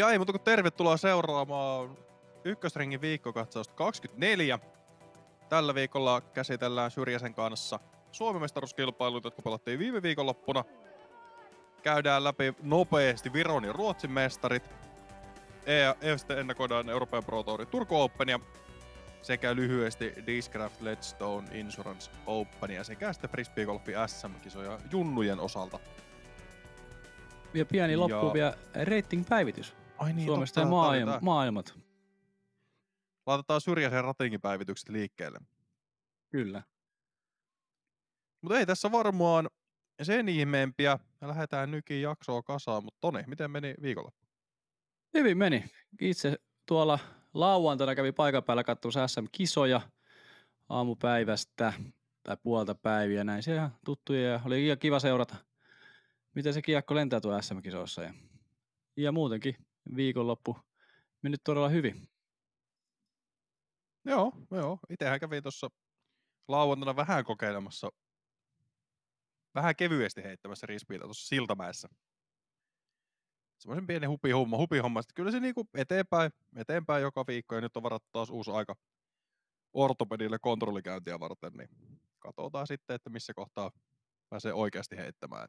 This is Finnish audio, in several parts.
Ja ei muuta kuin tervetuloa seuraamaan ykkösringin viikkokatsausta 24. Tällä viikolla käsitellään Syrjäsen kanssa Suomen mestaruuskilpailut, jotka pelattiin viime viikonloppuna. Käydään läpi nopeasti Viron ja Ruotsin mestarit. Ja sitten ennakoidaan Euroopan Pro Tourin Turku Openia sekä lyhyesti Discraft Ledgestone Insurance Openia sekä sitten Frisbeegolfi SM-kisoja junnujen osalta. Ja pieni loppu ja... vielä rating-päivitys. Ai niin, Suomesta totta, ja maailma, maailmat. Laitetaan syrjäisen ratingin päivitykset liikkeelle. Kyllä. Mutta ei tässä varmaan sen ihmeempiä. Lähdetään nykin jaksoa kasaan, mutta Toni, miten meni viikolla? Hyvin meni. Itse tuolla lauantaina kävi paikan päällä katsomassa SM-kisoja aamupäivästä tai puolta päiviä näin. Se ihan tuttuja ja oli ihan kiva seurata, miten se kiekko lentää tuo SM-kisoissa. Ja, ja muutenkin viikonloppu meni todella hyvin. Joo, joo. Itsehän kävin tuossa lauantaina vähän kokeilemassa, vähän kevyesti heittämässä rispiitä tuossa Siltamäessä. Semmoisen pieni hupihomma, hupihomma. Sitten kyllä se niinku eteenpäin, eteenpäin joka viikko ja nyt on varattu taas uusi aika ortopedille kontrollikäyntiä varten, niin katsotaan sitten, että missä kohtaa pääsee oikeasti heittämään.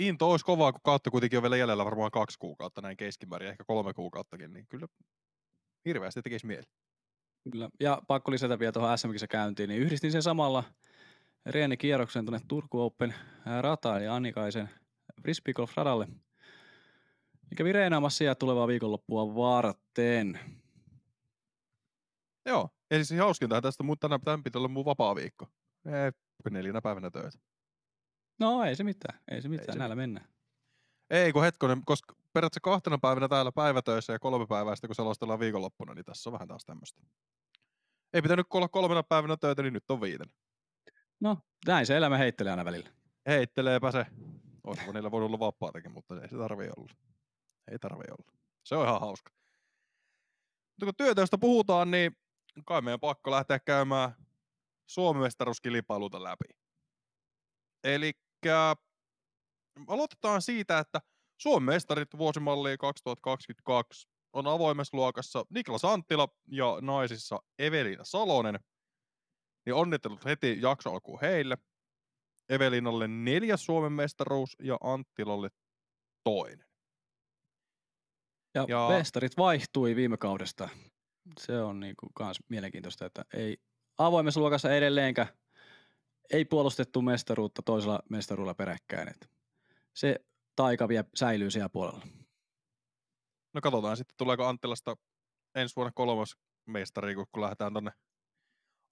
Into olisi kovaa, kun kautta kuitenkin on vielä jäljellä varmaan kaksi kuukautta näin keskimäärin, ehkä kolme kuukauttakin, niin kyllä hirveästi tekisi mieli. Kyllä, ja pakko lisätä vielä tuohon sm käyntiin, niin yhdistin sen samalla Reeni kierroksen tuonne Turku Open rataan ja Annikaisen Frisbee Golf radalle. Ja kävi reenaamassa ja tulevaa viikonloppua varten. Joo, ja siis hauskinta tästä, mutta tänään pitää olla mun vapaa viikko. Ei, neljänä päivänä töitä. No ei se mitään, ei se mitään, ei se näillä mennään. Ei kun hetkonen, koska periaatteessa kahtena päivänä täällä päivätöissä ja kolme päivää sitten kun selostellaan viikonloppuna, niin tässä on vähän taas tämmöistä. Ei pitänyt olla kolmena päivänä töitä, niin nyt on viiten. No, näin se elämä heittelee aina välillä. Heitteleepä se. Olisiko niillä voinut olla vapaatakin, mutta ei se tarvi olla. Ei tarvi olla. Se on ihan hauska. Mutta kun työtöistä puhutaan, niin kai meidän pakko lähteä käymään Suomen mestaruuskilpailuta läpi. Eli aloitetaan siitä, että Suomen mestarit vuosimalliin 2022 on avoimessa luokassa Niklas Anttila ja naisissa Evelina Salonen. Niin onnittelut heti jakso alkuun heille. Evelinalle neljäs Suomen mestaruus ja Anttilalle toinen. Ja, ja mestarit vaihtui viime kaudesta. Se on niin kuin kans mielenkiintoista, että ei avoimessa luokassa edelleenkä ei puolustettu mestaruutta toisella mestaruudella peräkkäin. Että se taika vielä säilyy siellä puolella. No katsotaan sitten, tuleeko Anttilasta ensi vuonna kolmas mestari, kun lähdetään tonne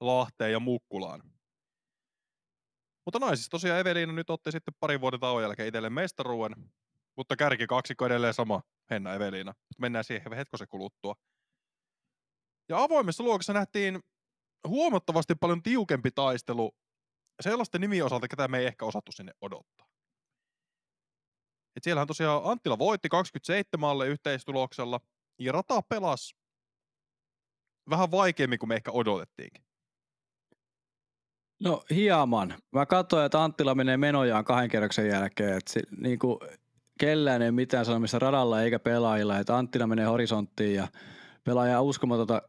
Lahteen ja Mukkulaan. Mutta naisissa tosiaan Evelina nyt otti sitten parin vuoden tauon jälkeen itselleen mestaruuden, mutta kärki kaksikko edelleen sama, Henna Evelina. Mennään siihen hetkosen kuluttua. Ja avoimessa luokassa nähtiin huomattavasti paljon tiukempi taistelu sellaisten nimi osalta, ketä me ei ehkä osattu sinne odottaa. Et siellähän tosiaan Anttila voitti 27 yhteistuloksella ja rata pelasi vähän vaikeammin kuin me ehkä odotettiinkin. No hieman. Mä katsoin, että Anttila menee menojaan kahden kerroksen jälkeen. Että se, niin kuin, kellään ei mitään sanomista radalla eikä pelaajilla. Että Anttila menee horisonttiin ja pelaaja uskomatonta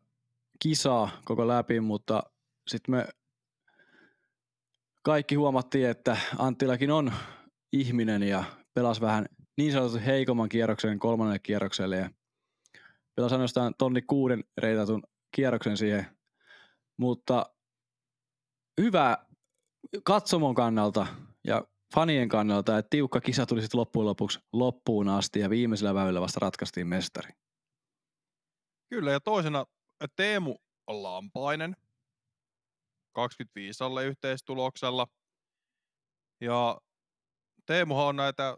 kisaa koko läpi, mutta sitten me kaikki huomattiin, että Anttilakin on ihminen ja pelasi vähän niin sanotusti heikomman kierroksen kolmannelle kierrokselle ja pelasi ainoastaan tonni kuuden reitatun kierroksen siihen, mutta hyvä katsomon kannalta ja fanien kannalta, että tiukka kisa tuli sitten loppujen lopuksi loppuun asti ja viimeisellä väylällä vasta ratkaistiin mestari. Kyllä ja toisena Teemu Lampainen, 25 alle yhteistuloksella. Ja Teemuhan on näitä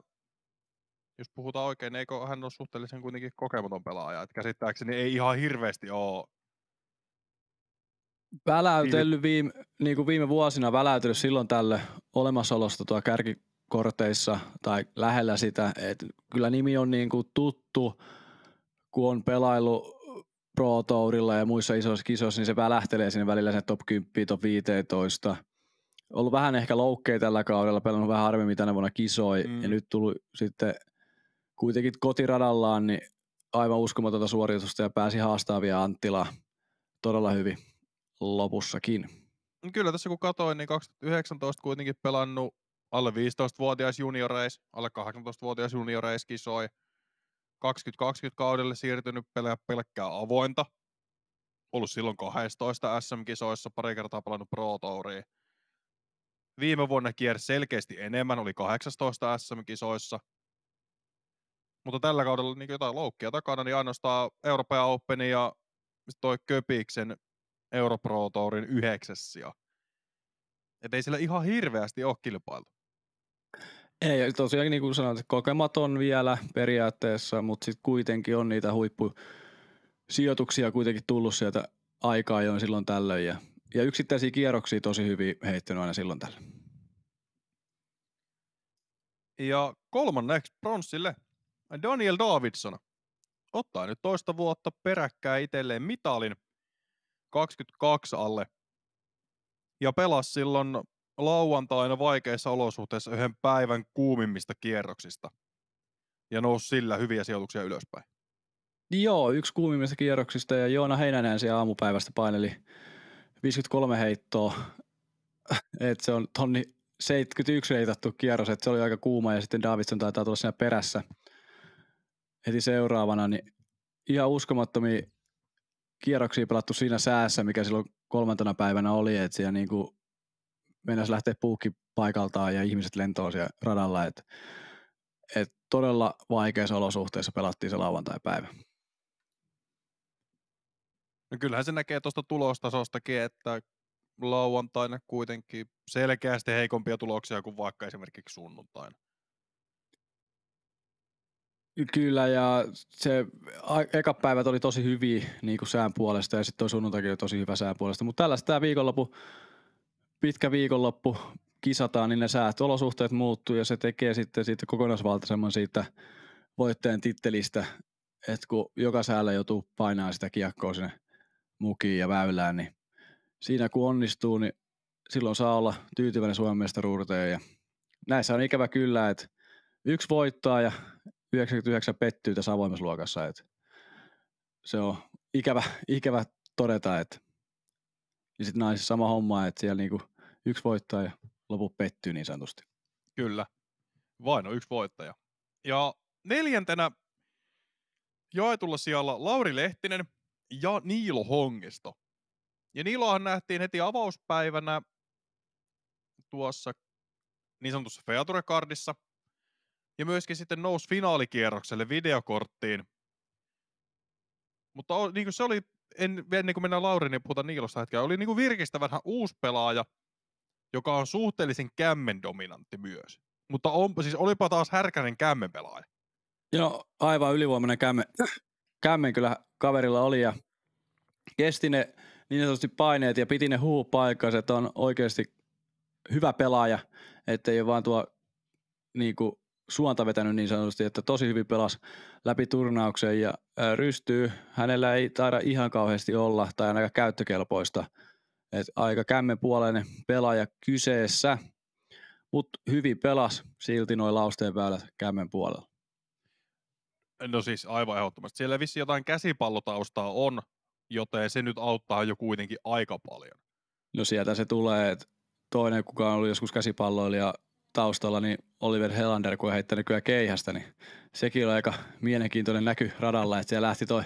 jos puhutaan oikein, niin eikö hän ole suhteellisen kuitenkin kokematon pelaaja? Että käsittääkseni ei ihan hirveästi ole väläytellyt viime, niin kuin viime vuosina väläytellyt silloin tälle olemassaolosta tuo kärkikorteissa tai lähellä sitä, että kyllä nimi on niin kuin tuttu, kun on pelailu Pro Tourilla ja muissa isoissa kisoissa, niin se välähtelee sinne välillä sen top 10, top 15. Ollut vähän ehkä loukkeja tällä kaudella, pelannut vähän harvemmin tänä vuonna kisoi mm. ja nyt tullut sitten kuitenkin kotiradallaan niin aivan uskomatonta suoritusta ja pääsi haastavia Anttila todella hyvin lopussakin. Kyllä tässä kun katoin, niin 2019 kuitenkin pelannut alle 15-vuotias junioreis, alle 18-vuotias junioreis kisoi. 2020 kaudelle siirtynyt pelejä pelkkää avointa. Ollut silloin 12 SM-kisoissa, pari kertaa pelannut Pro Touria. Viime vuonna kiersi selkeästi enemmän, oli 18 SM-kisoissa. Mutta tällä kaudella niin jotain loukkia takana, niin ainoastaan Euroopan Open ja toi Köpiksen Europro Tourin yhdeksäs sija. Et ei sillä ihan hirveästi ole kilpailtu. Ei, tosiaan niin kuin sanoit, kokematon vielä periaatteessa, mutta sitten kuitenkin on niitä huippusijoituksia kuitenkin tullut sieltä aikaa jo silloin tällöin. Ja, ja yksittäisiä kierroksia tosi hyvin heittänyt aina silloin tällöin. Ja kolmanneksi pronssille Daniel Davidson ottaa nyt toista vuotta peräkkäin itselleen mitalin 22 alle ja pelasi silloin lauantaina vaikeissa olosuhteissa yhden päivän kuumimmista kierroksista ja nousi sillä hyviä sijoituksia ylöspäin. Joo, yksi kuumimmista kierroksista ja Joona Heinänen siellä aamupäivästä paineli 53 heittoa. Et se on tonni 71 heitattu kierros, että se oli aika kuuma ja sitten Davidson taitaa tulla siinä perässä heti seuraavana, niin ihan uskomattomia kierroksia pelattu siinä säässä, mikä silloin kolmantena päivänä oli, että siellä niinku mennäisi lähteä puukki paikaltaan ja ihmiset lentoon siellä radalla, että et todella vaikeissa olosuhteissa pelattiin se lauantai-päivä. No kyllähän se näkee tuosta tulostasostakin, että lauantaina kuitenkin selkeästi heikompia tuloksia kuin vaikka esimerkiksi sunnuntaina. Kyllä, ja se eka päivät oli tosi hyviä niin kuin sään puolesta, ja sitten toi sunnuntakin oli tosi hyvä sään puolesta. Mutta tällaista tämä viikonloppu, pitkä viikonloppu, kisataan, niin ne säät, olosuhteet muuttuu, ja se tekee sitten siitä kokonaisvaltaisemman siitä voittajan tittelistä, että kun joka säällä joutuu painaa sitä kiekkoa sinne mukiin ja väylään, niin siinä kun onnistuu, niin silloin saa olla tyytyväinen Suomen mestaruuteen. Ja näissä on ikävä kyllä, että yksi voittaa ja 99 pettyy tässä avoimessa luokassa. Että se on ikävä, ikävä todeta, että ja sitten naisissa sama homma, että siellä niinku yksi voittaa ja loput pettyy niin sanotusti. Kyllä. Vain on yksi voittaja. Ja neljäntenä jaetulla sijalla Lauri Lehtinen ja Niilo Hongisto. Ja Niilohan nähtiin heti avauspäivänä tuossa niin sanotussa Feature-kardissa – ja myöskin sitten nousi finaalikierrokselle videokorttiin. Mutta niin kuin se oli, en, ennen kuin mennään Laurin niin puhutaan Niilosta hetkellä, oli niin kuin virkistävä uusi pelaaja, joka on suhteellisen kämmen dominantti myös. Mutta on, siis olipa taas härkänen kämmen pelaaja. Joo, aivan ylivoimainen kämmen, kämmen kyllä kaverilla oli ja kesti ne niin sanotusti paineet ja piti ne huu paikkansa, että on oikeasti hyvä pelaaja, ettei ole vaan tuo niin kuin suonta vetänyt niin sanotusti, että tosi hyvin pelasi läpi turnauksen ja rystyy. Hänellä ei taida ihan kauheasti olla tai ainakaan käyttökelpoista. Et aika kämmenpuoleinen pelaaja kyseessä, mutta hyvin pelas silti noin lausteen väylät kämmen puolella. No siis aivan ehdottomasti. Siellä vissi jotain käsipallotaustaa on, joten se nyt auttaa jo kuitenkin aika paljon. No sieltä se tulee, että toinen, kuka on ollut joskus käsipalloilija taustalla, niin Oliver Helander, kun on heittänyt kyllä keihästä, niin sekin oli aika mielenkiintoinen näky radalla, että siellä lähti toi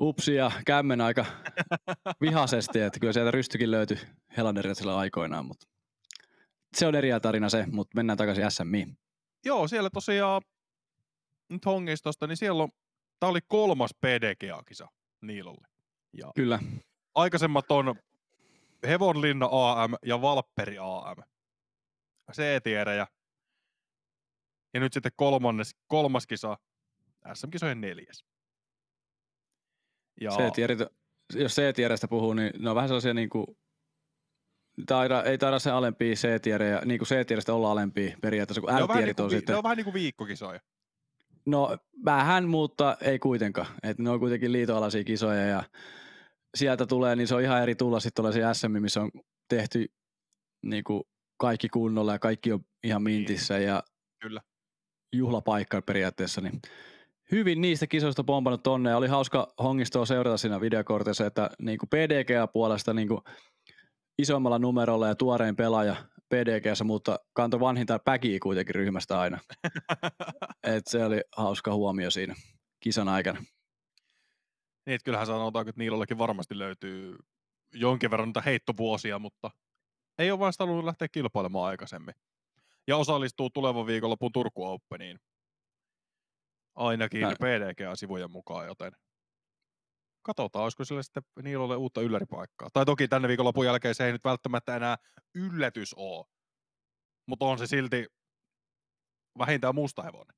upsi ja kämmen aika vihaisesti, että kyllä sieltä rystykin löytyi Helanderilta sillä aikoinaan, mutta se on eri tarina se, mutta mennään takaisin SMiin. Joo, siellä tosiaan nyt hongistosta, niin siellä on, tämä oli kolmas PDGA-kisa Niilolle. Ja Kyllä. Aikaisemmat on Hevonlinna AM ja Valpperi AM. C-tierejä. Ja nyt sitten kolmannes, kolmas kisa, SM-kisojen neljäs. Ja... C-tierit, jos C-tierestä puhuu, niin ne on vähän sellaisia niin kuin, taida, ei taida se alempia C-tierejä, niin kuin C-tierestä olla alempia periaatteessa, kun L-tierit on, on sitten. Ne on vähän niin kuin viikkokisoja. No vähän, mutta ei kuitenkaan. Et ne on kuitenkin liitoalaisia kisoja ja sieltä tulee, niin se on ihan eri tulla sitten tuollaisia SM, missä on tehty niin kuin kaikki kunnolla ja kaikki on ihan niin. mintissä. Ja Kyllä. juhlapaikka periaatteessa, niin hyvin niistä kisoista pompannut tonne. Oli hauska hongistoa seurata siinä videokortissa, että niin kuin PDGA-puolesta niin kuin isommalla numerolla ja tuorein pelaaja PDGssä, mutta kantoi vanhinta päkiä kuitenkin ryhmästä aina. Et se oli hauska huomio siinä kisan aikana. Niin, että kyllähän sanotaan, että niilläkin varmasti löytyy jonkin verran niitä heittovuosia, mutta ei ole vain sitä halunnut lähteä kilpailemaan aikaisemmin. Ja osallistuu tulevan viikonlopun Turku Openiin. Ainakin PDG-sivujen mukaan, joten katsotaan, olisiko sille sitten Niilolle uutta ylläripaikkaa. Tai toki tänne viikonlopun jälkeen se ei nyt välttämättä enää yllätys ole, mutta on se silti vähintään musta hevonen.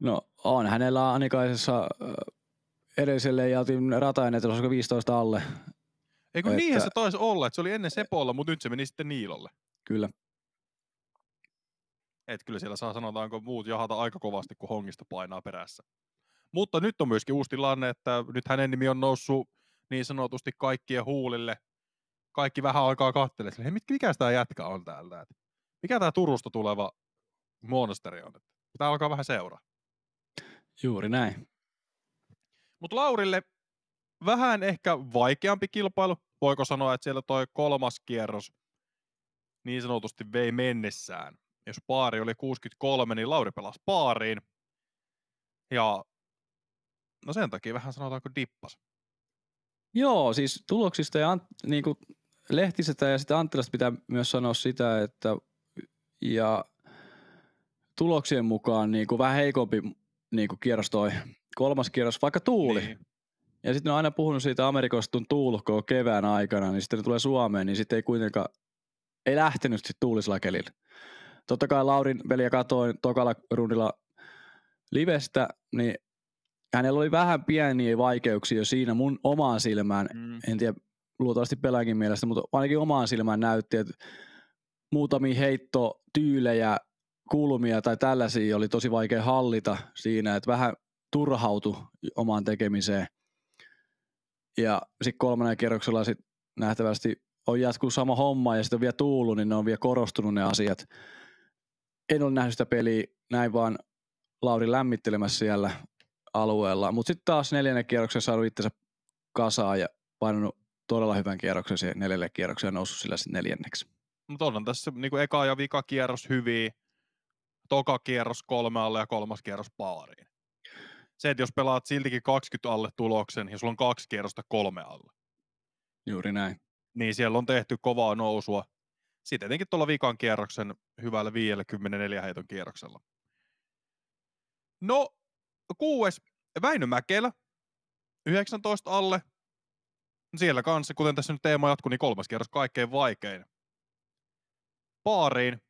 No on hänellä Anikaisessa edelliselle ja Ratainen, olisiko 15 alle. Eikö että... niinhän se taisi olla, että se oli ennen Sepolla, mutta nyt se meni sitten Niilolle. Kyllä. Et kyllä siellä saa sanotaanko muut jahata aika kovasti, kun hongista painaa perässä. Mutta nyt on myöskin uusi tilanne, että nyt hänen nimi on noussut niin sanotusti kaikkien huulille. Kaikki vähän aikaa kattelee, hei mikä tämä jätkä on täältä? mikä tämä Turusta tuleva monsteri on? Pitää alkaa vähän seuraa. Juuri näin. Mutta Laurille vähän ehkä vaikeampi kilpailu. Voiko sanoa, että siellä toi kolmas kierros niin sanotusti vei mennessään. Jos paari oli 63, niin Lauri pelasi paariin. Ja no sen takia vähän sanotaanko dippas. Joo, siis tuloksista ja niin kuin Lehtisestä ja sitten Anttilasta pitää myös sanoa sitä, että ja tuloksien mukaan niin kuin vähän heikompi niin kuin kierros toi kolmas kierros, vaikka tuuli. Niin. Ja sitten on aina puhunut siitä Amerikasta tuulkoa kevään aikana, niin sitten ne tulee Suomeen, niin sitten ei kuitenkaan, ei lähtenyt sitten tuulisella kelillä. Totta kai Laurin peliä katoin tokalla rundilla livestä, niin hänellä oli vähän pieniä vaikeuksia jo siinä mun omaan silmään. Mm. En tiedä, luultavasti pelaajankin mielestä, mutta ainakin omaan silmään näytti, että muutamia heittotyylejä, kulmia tai tällaisia oli tosi vaikea hallita siinä, että vähän turhautu omaan tekemiseen. Ja sitten kolmannen kierroksella sit nähtävästi on jatkunut sama homma ja sitten on vielä tuullut, niin ne on vielä korostunut ne asiat. En ole nähnyt sitä peliä näin vaan Lauri lämmittelemässä siellä alueella. Mutta sitten taas neljännen kierroksen saanut itsensä kasaan ja painanut todella hyvän kierroksen siihen neljälle kierrokseen ja noussut sillä sitten neljänneksi. Mutta onhan tässä niin kuin eka ja vika kierros hyviä, toka kierros kolme alle ja kolmas kierros paariin se, että jos pelaat siltikin 20 alle tuloksen ja sulla on kaksi kierrosta kolme alle. Juuri näin. Niin siellä on tehty kovaa nousua. Sitten tietenkin tuolla vikan kierroksen hyvällä 54 heiton kierroksella. No, kuues Väinö Mäkelä, 19 alle. Siellä kanssa, kuten tässä nyt teema jatkuu, niin kolmas kierros kaikkein vaikein. Paariin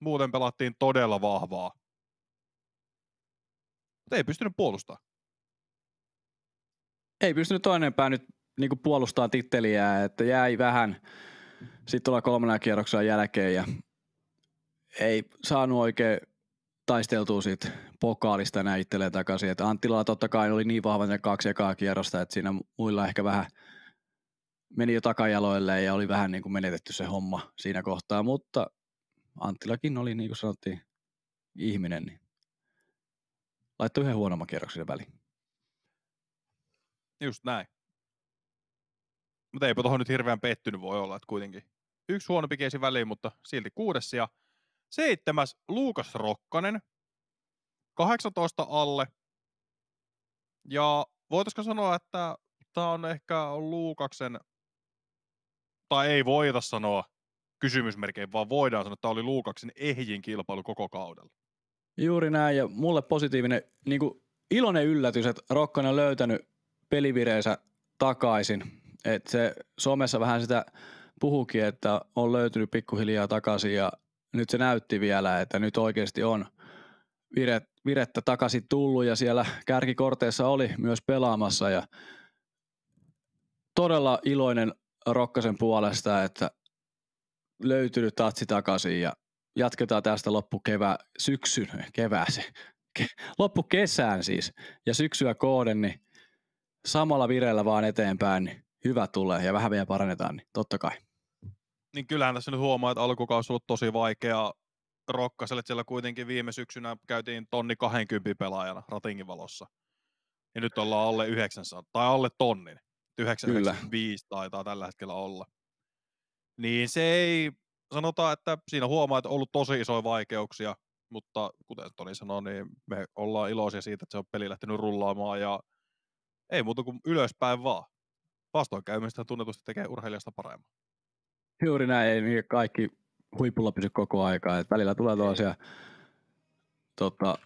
muuten pelattiin todella vahvaa mutta ei pystynyt puolustamaan. Ei pystynyt toinen pää nyt niin puolustaa titteliä, että jäi vähän sitten tuolla kolmannella kierroksella jälkeen ja ei saanut oikein taisteltua siitä pokaalista enää itselleen takaisin. Että Anttilalla totta kai oli niin vahva ne kaksi ekaa kierrosta, että siinä muilla ehkä vähän meni jo takajaloille ja oli vähän niin kuin menetetty se homma siinä kohtaa, mutta Anttilakin oli niin kuin sanottiin ihminen, niin laittoi yhden huonomman kierroksen väliin. Just näin. Mutta eipä tuohon nyt hirveän pettynyt voi olla, että kuitenkin yksi huonompi keisi väliin, mutta silti kuudes ja seitsemäs Luukas Rokkanen, 18 alle. Ja voitaisiko sanoa, että tämä on ehkä Luukaksen, tai ei voida sanoa kysymysmerkein, vaan voidaan sanoa, että tämä oli Luukaksen ehjin kilpailu koko kaudella. Juuri näin, ja mulle positiivinen, niin kuin iloinen yllätys, että Rokkanen on löytänyt pelivireensä takaisin. Et se somessa vähän sitä puhukin, että on löytynyt pikkuhiljaa takaisin ja nyt se näytti vielä, että nyt oikeasti on vire, virettä takaisin tullut ja siellä kärkikorteissa oli myös pelaamassa ja todella iloinen Rokkasen puolesta, että löytynyt tatsi takaisin ja jatketaan tästä loppukevää, syksyn, kevääseen, ke, loppukesään siis, ja syksyä kooden, niin samalla vireellä vaan eteenpäin, niin hyvä tulee ja vähän vielä parannetaan, niin totta kai. Niin kyllähän tässä nyt huomaa, että alkukausi on ollut tosi vaikea rokkaselle, että siellä kuitenkin viime syksynä käytiin tonni 20 pelaajana ratingin valossa. Ja nyt ollaan alle 900, tai alle tonnin. 995 taitaa tällä hetkellä olla. Niin se ei, sanotaan, että siinä huomaa, että on ollut tosi isoja vaikeuksia, mutta kuten Toni sanoi, niin me ollaan iloisia siitä, että se on peli lähtenyt rullaamaan ja ei muuta kuin ylöspäin vaan. Vastoinkäymistä tunnetusti tekee urheilijasta paremmin. Juuri näin, ei niin kaikki huipulla pysy koko aikaa. Et välillä tulee tuollaisia tota,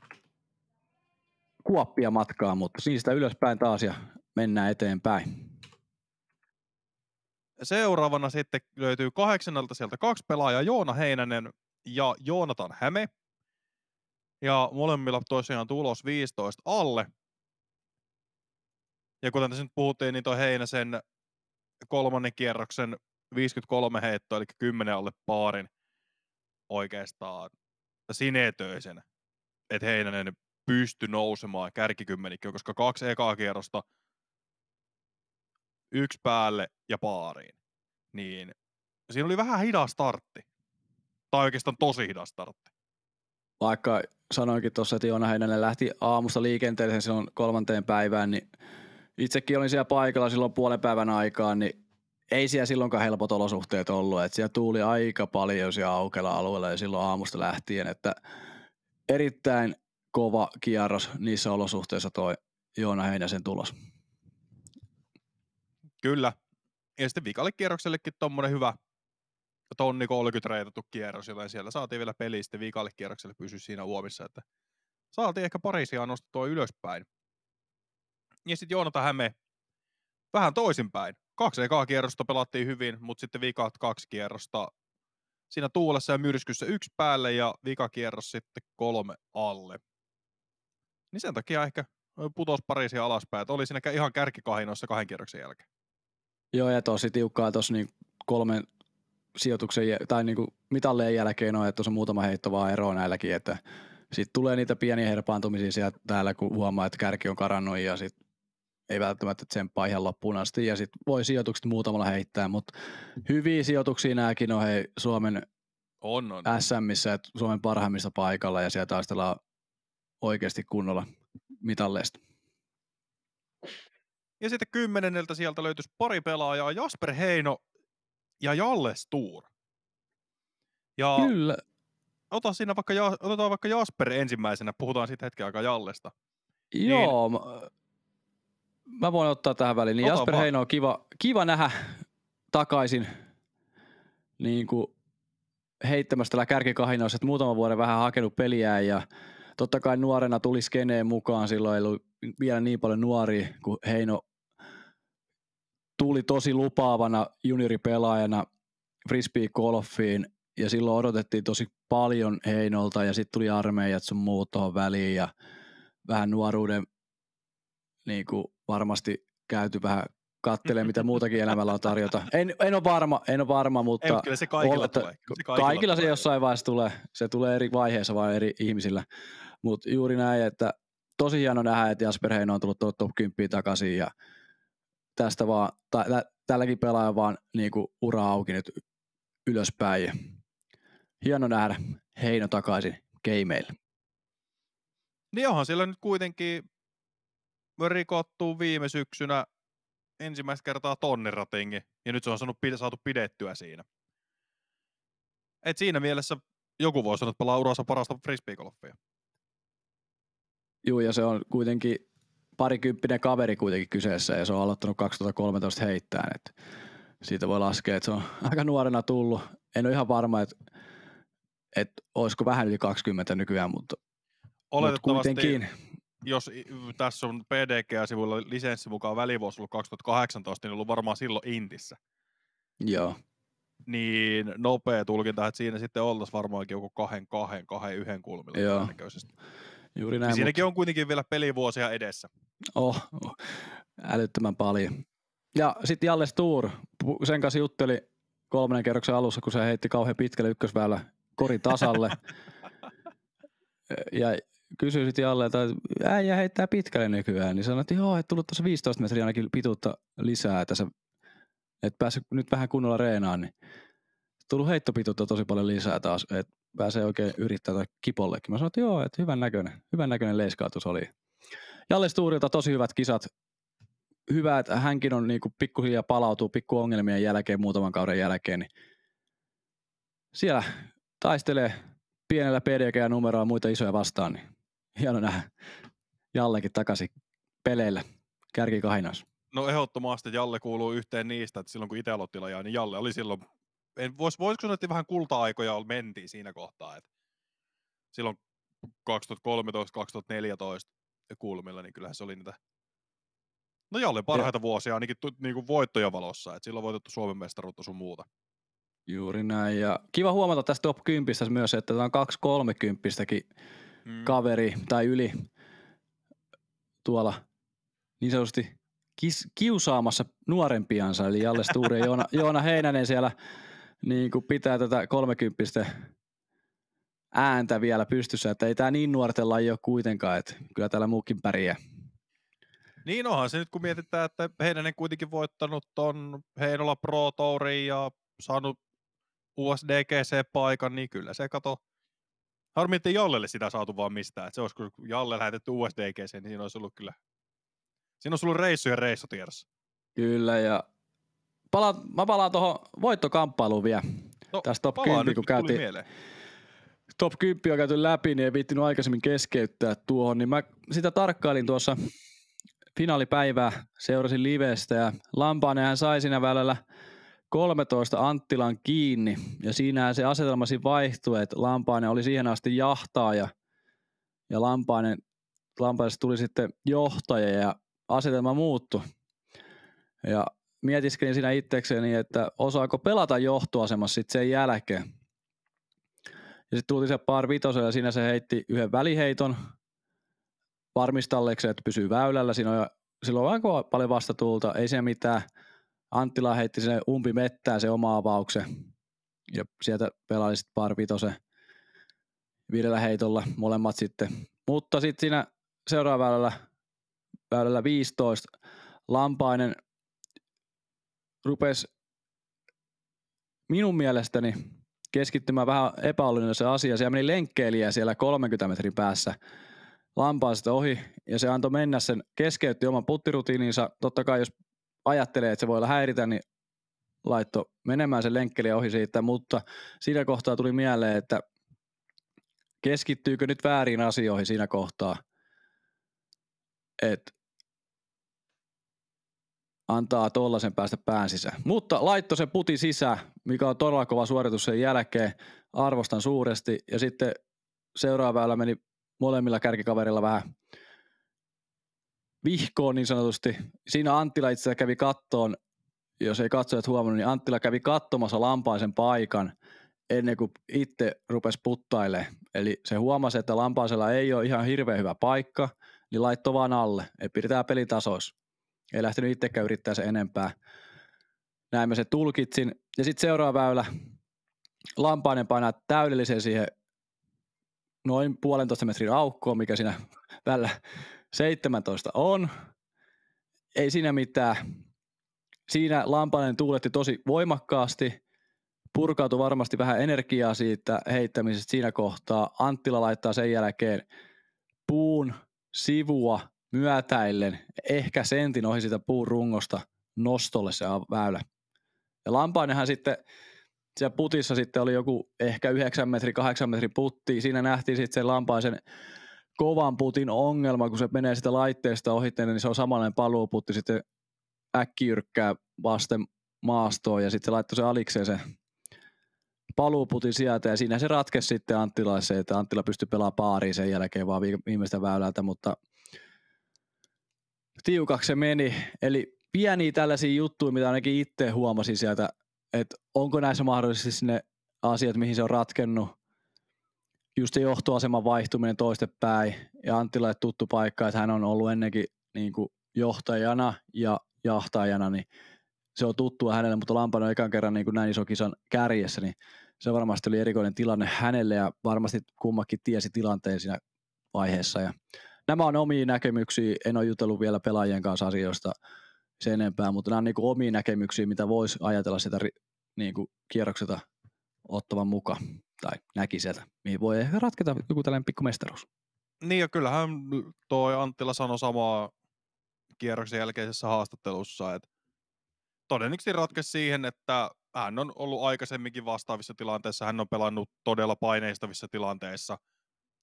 kuoppia matkaa, mutta niistä ylöspäin taas ja mennään eteenpäin. Seuraavana sitten löytyy kahdeksannelta sieltä kaksi pelaajaa, Joona Heinänen ja Joonatan Häme. Ja molemmilla tosiaan tulos 15 alle. Ja kuten tässä nyt puhuttiin, niin tuo Heinäsen kolmannen kierroksen 53 heittoa, eli 10 alle paarin oikeastaan sinetöisen, että Heinänen pysty nousemaan kärkikymmenikköön, koska kaksi ekaa kierrosta yksi päälle ja paariin. Niin siinä oli vähän hidas startti. Tai oikeastaan tosi hidas startti. Vaikka sanoinkin tuossa, että Joona Heinänen lähti aamusta liikenteeseen silloin kolmanteen päivään, niin itsekin olin siellä paikalla silloin puolen päivän aikaan, niin ei siellä silloinkaan helpot olosuhteet ollut. Että siellä tuuli aika paljon siellä aukella alueella ja silloin aamusta lähtien, että erittäin kova kierros niissä olosuhteissa toi Joona Heinäsen tulos. Kyllä. Ja sitten vikalle kierroksellekin tuommoinen hyvä tonni 30 reitattu kierros, joten siellä saatiin vielä peli sitten vikalle kierrokselle pysyä siinä uomissa, että saatiin ehkä parisia nostettua ylöspäin. Ja sitten Joonata Häme vähän toisinpäin. Kaksi ekaa kierrosta pelattiin hyvin, mutta sitten vikat kaksi kierrosta siinä tuulessa ja myrskyssä yksi päälle ja vikakierros sitten kolme alle. Niin sen takia ehkä putos parisia alaspäin, että oli siinä ihan kärkikahinoissa kahden kierroksen jälkeen. Joo, ja tosi tiukkaa tuossa niin kolmen sijoituksen tai niin kuin mitalleen jälkeen on, että tuossa on muutama heitto vaan eroa näilläkin, että sitten tulee niitä pieniä herpaantumisia sieltä täällä, kun huomaa, että kärki on karannut ja sitten ei välttämättä tsemppaa ihan loppuun asti ja sitten voi sijoitukset muutamalla heittää, mutta hyviä sijoituksia nämäkin on hei Suomen on, on. SMissä, että Suomen parhaimmissa paikalla ja siellä taistellaan oikeasti kunnolla mitalleista. Ja sitten kymmenenneltä sieltä löytyisi pari pelaajaa, Jasper Heino ja Jalle Stuur. Ja Kyllä. Ota siinä vaikka, otetaan vaikka Jasper ensimmäisenä, puhutaan sitten hetken aikaa Jallesta. Joo, niin, mä, mä voin ottaa tähän väliin. Niin Jasper vaan. Heino on kiva, kiva nähdä takaisin niin kuin heittämässä tällä kärkikahinoissa, että muutaman vuoden vähän hakenut peliä ja totta kai nuorena tuli skeneen mukaan, silloin ei ollut vielä niin paljon nuoria, kun Heino tuli tosi lupaavana junioripelaajana frisbee golfiin ja silloin odotettiin tosi paljon Heinolta ja sitten tuli armeijat sun muut tuohon väliin ja vähän nuoruuden niin kuin varmasti käyty vähän kattelee, mitä muutakin elämällä on tarjota. En, en ole varma, en ole varma mutta Ei, kyllä se kaikilla ole, tulee. Se kaikilla, kaikilla tulee. se jossain vaiheessa tulee. Se tulee eri vaiheessa vaan eri ihmisillä. Mutta juuri näin, että tosi hieno nähdä, että Jasper Heino on tullut top 10 takaisin ja tästä vaan, tai tälläkin pelaaja vaan niin kuin ura auki nyt ylöspäin. Hieno nähdä Heino takaisin gameille. Niin onhan siellä nyt kuitenkin rikottu viime syksynä ensimmäistä kertaa tonniratingi, ja nyt se on saanut, saatu pidettyä siinä. Et siinä mielessä joku voi sanoa, että pelaa uransa parasta frisbeegolfia. Joo, ja se on kuitenkin parikymppinen kaveri kuitenkin kyseessä, ja se on aloittanut 2013 heittään, että siitä voi laskea, että se on aika nuorena tullut. En ole ihan varma, että, että olisiko vähän yli 20 nykyään, mutta, mutta kuitenkin jos tässä on PDG-sivuilla lisenssi mukaan välivuosi ollut 2018, niin on ollut varmaan silloin Intissä. Joo. Niin nopea tulkinta, että siinä sitten oltaisiin varmaankin joku kahden, kahden, kahden, yhden kulmilla Joo. Juuri näin. Niin siinäkin mutta... on kuitenkin vielä pelivuosia edessä. Oh, oh, älyttömän paljon. Ja sitten Jalle Stuur, sen kanssa jutteli kolmannen kerroksen alussa, kun se heitti kauhean pitkälle ykkösväylä korin tasalle. ja kysyi sitten Jalle, että äijä heittää pitkälle nykyään, niin sanoi, että joo, että tullut tuossa 15 metriä ainakin pituutta lisää, että sä et päässyt nyt vähän kunnolla reenaan, niin tullut heittopituutta tosi paljon lisää taas. Et pääsee oikein yrittämään tai kipollekin. Mä sanoin, että joo, että hyvän näköinen, hyvän näköinen leiskautus oli. Jalle Stuurilta tosi hyvät kisat. Hyvä, että hänkin on niinku pikkuhiljaa palautuu pikku ongelmien jälkeen, muutaman kauden jälkeen. Niin siellä taistelee pienellä PDG-numeroa muita isoja vastaan, niin hieno nähdä Jallekin takaisin peleillä kärkikahinas. No ehdottomasti Jalle kuuluu yhteen niistä, että silloin kun itse aloitti lajaa, niin Jalle oli silloin, en, vois, voisiko sanoa, että vähän kulta-aikoja mentiin siinä kohtaa, että silloin 2013-2014 kulmilla, niin kyllähän se oli niitä No Jalle parhaita ja. vuosia ainakin tu, niin kuin voittoja valossa, että silloin voitettu Suomen mestaruutta sun muuta. Juuri näin. Ja kiva huomata tästä top 10 myös, että tämä on 2 30 mm. kaveri tai yli tuolla niin sanotusti kis, kiusaamassa nuorempiansa, eli Jalle Sture ja Joona, Joona Heinänen siellä niin kuin pitää tätä 30 ääntä vielä pystyssä, että ei tämä niin nuorten laji ole kuitenkaan, että kyllä täällä muukin pärjää. Niin onhan se nyt, kun mietitään, että Heinänen kuitenkin voittanut ton Heinola Pro Tourin ja saanut USDGC-paikan, niin kyllä se kato. Harmi, että Jallelle sitä saatu vaan mistään. Että se olisi, kun Jalle lähetetty USDGC, niin siinä olisi ollut kyllä Siinä on ollut reissu ja reissu tiedossa. Kyllä, ja pala, mä palaan tuohon voittokamppailuun vielä. No, Tästä top 10, nyt, kun käytiin, top 10 on käyty läpi, niin ei viittinyt aikaisemmin keskeyttää tuohon, niin mä sitä tarkkailin tuossa finaalipäivää, seurasin livestä ja Lampaanenhan sai siinä välillä 13 Anttilan kiinni ja siinä se asetelma siinä vaihtui, että Lampainen oli siihen asti jahtaaja ja Lampainen, Lampaisesta tuli sitten johtaja ja asetelma muuttu. Ja mietiskelin siinä itsekseni, että osaako pelata johtoasemassa sitten sen jälkeen. Ja sitten tuli se par vitosella ja siinä se heitti yhden väliheiton varmistalleksi, että pysyy väylällä. Siinä on, silloin on aika paljon vastatuulta, ei se mitään. Anttila heitti sen umpi mettään se oma avauksen. Ja sieltä pelaili sitten par vitose viidellä heitolla molemmat sitten. Mutta sitten siinä seuraavalla väylällä 15. Lampainen rupesi minun mielestäni keskittymään vähän epäonnilliseen asiaan. Siellä meni lenkkeilijä siellä 30 metrin päässä lampaasta ohi ja se antoi mennä sen, keskeytti oman puttirutiininsa. Totta kai jos ajattelee, että se voi olla häiritä, niin laitto menemään sen lenkkeilijä ohi siitä, mutta siinä kohtaa tuli mieleen, että keskittyykö nyt väärin asioihin siinä kohtaa. Että antaa tollasen päästä pään sisään. Mutta laitto se puti sisään, mikä on todella kova suoritus sen jälkeen. Arvostan suuresti. Ja sitten seuraava meni molemmilla kärkikaverilla vähän vihkoon niin sanotusti. Siinä Anttila itse kävi kattoon, jos ei katsojat huomannut, niin Anttila kävi katsomassa lampaisen paikan ennen kuin itse rupesi puttaille. Eli se huomasi, että lampaisella ei ole ihan hirveän hyvä paikka, niin laitto vaan alle, että pidetään pelitasoissa. Ei lähtenyt itsekään yrittää se enempää. Näin mä se tulkitsin. Ja sitten seuraava väylä. Lampainen painaa täydellisen siihen noin puolentoista metrin aukkoon, mikä siinä välillä 17 on. Ei siinä mitään. Siinä Lampainen tuuletti tosi voimakkaasti. Purkautui varmasti vähän energiaa siitä heittämisestä siinä kohtaa. Anttila laittaa sen jälkeen puun sivua myötäillen ehkä sentin ohi sitä puun rungosta nostolle se väylä. Ja Lampainenhan sitten siellä putissa sitten oli joku ehkä 9 metri, 8 metri putti. Siinä nähtiin sitten sen Lampaisen kovan putin ongelma, kun se menee sitä laitteesta ohitte, niin se on samanlainen paluuputti sitten äkkiyrkkää vasten maastoon ja sitten se laittoi se alikseen se paluuputin sieltä ja siinä se ratkesi sitten Anttilaiseen, että Anttila pystyi pelaamaan paariin sen jälkeen vaan viimeistä väylältä, mutta tiukaksi se meni. Eli pieniä tällaisia juttuja, mitä ainakin itse huomasin sieltä, että onko näissä mahdollisesti ne asiat, mihin se on ratkennut. Just se johtoaseman vaihtuminen toistepäin ja Anttilalle tuttu paikka, että hän on ollut ennenkin niin kuin johtajana ja jahtajana, niin se on tuttua hänelle, mutta Lampanen on ekan kerran niin kuin näin iso kisan kärjessä, niin se varmasti oli erikoinen tilanne hänelle ja varmasti kummakin tiesi tilanteen siinä vaiheessa. Ja nämä on omia näkemyksiä, en ole jutellut vielä pelaajien kanssa asioista sen enempää, mutta nämä on niin kuin omia näkemyksiä, mitä voisi ajatella sitä niin kuin kierrokselta ottavan mukaan. tai näki sieltä, mihin voi ehkä ratketa joku tällainen pikku mestaruus. Niin ja kyllähän toi Anttila sanoi samaa kierroksen jälkeisessä haastattelussa, että todennäköisesti ratkesi siihen, että hän on ollut aikaisemminkin vastaavissa tilanteissa, hän on pelannut todella paineistavissa tilanteissa,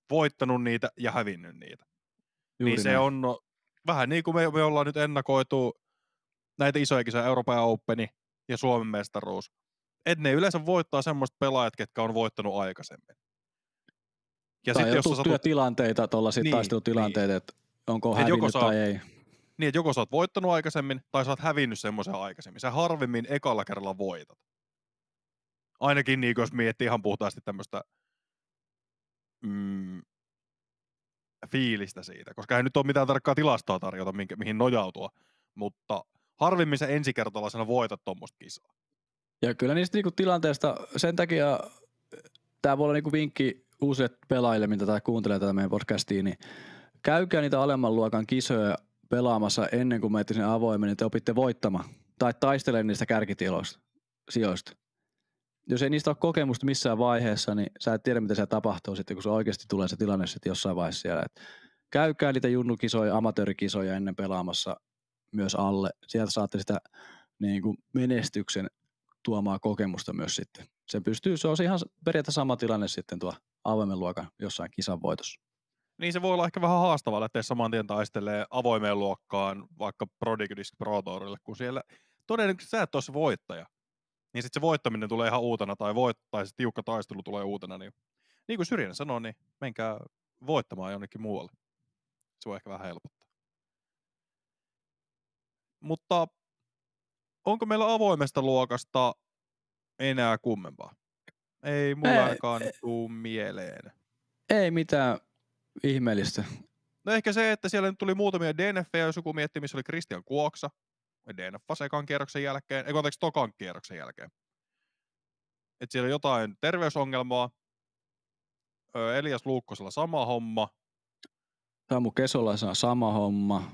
voittanut niitä ja hävinnyt niitä. Juuri niin se näin. on no, vähän niin kuin me, me ollaan nyt ennakoitu näitä isoja kisoja, Euroopan Openi ja Suomen mestaruus. Että ne yleensä voittaa semmoiset pelaajat, ketkä on voittanut aikaisemmin. Ja tai sit, on tuttuja satut... tilanteita, tuollaisia niin, taistelutilanteita, niin. että onko Et hävinnyt joko tai ei. Niin, että joko sä oot voittanut aikaisemmin, tai sä oot hävinnyt semmoisen aikaisemmin. Sä harvemmin ekalla kerralla voitat. Ainakin niin, jos miettii ihan puhtaasti tämmöistä mm, fiilistä siitä, koska ei nyt ole mitään tarkkaa tilastoa tarjota, minkä, mihin nojautua, mutta harvemmin sä ensikertalaisena voitat tuommoista kisaa. Ja kyllä niistä niinku tilanteesta, sen takia tämä voi olla niinku vinkki uusille pelaajille, mitä tätä kuuntelee tätä meidän podcastia, niin käykää niitä alemman luokan kisoja pelaamassa ennen kuin menette sinne avoimen, niin te opitte voittamaan tai taistelemaan niistä kärkitiloista, sijoista. Jos ei niistä ole kokemusta missään vaiheessa, niin sä et tiedä, mitä se tapahtuu sitten, kun se oikeasti tulee se tilanne sitten jossain vaiheessa siellä. Et käykää niitä junnukisoja, amatöörikisoja ennen pelaamassa myös alle. Sieltä saatte sitä niin kuin menestyksen tuomaa kokemusta myös sitten. Se pystyy, se on ihan periaatteessa sama tilanne sitten tuo avoimen luokan jossain kisan voitossa. Niin se voi olla ehkä vähän haastavaa lähteä saman tien taistelee avoimeen luokkaan vaikka Prodigy Pro Tourille, kun siellä todennäköisesti sä et voittaja. Niin sitten se voittaminen tulee ihan uutena tai, voit, tai se tiukka taistelu tulee uutena. Niin, niin kuin Syrjänä sanoi, niin menkää voittamaan jonnekin muualle. Se voi ehkä vähän helpottaa. Mutta onko meillä avoimesta luokasta enää kummempaa? Ei mulla ei, ainakaan ei, tuu mieleen. Ei mitään ihmeellistä. No ehkä se, että siellä nyt tuli muutamia DNFejä, jos joku miettii, missä oli Christian Kuoksa. DNF ekan kierroksen jälkeen, ei anteeksi, tokan kierroksen jälkeen. Että siellä on jotain terveysongelmaa. Elias Luukkosella sama homma. Samu Kesola sama homma.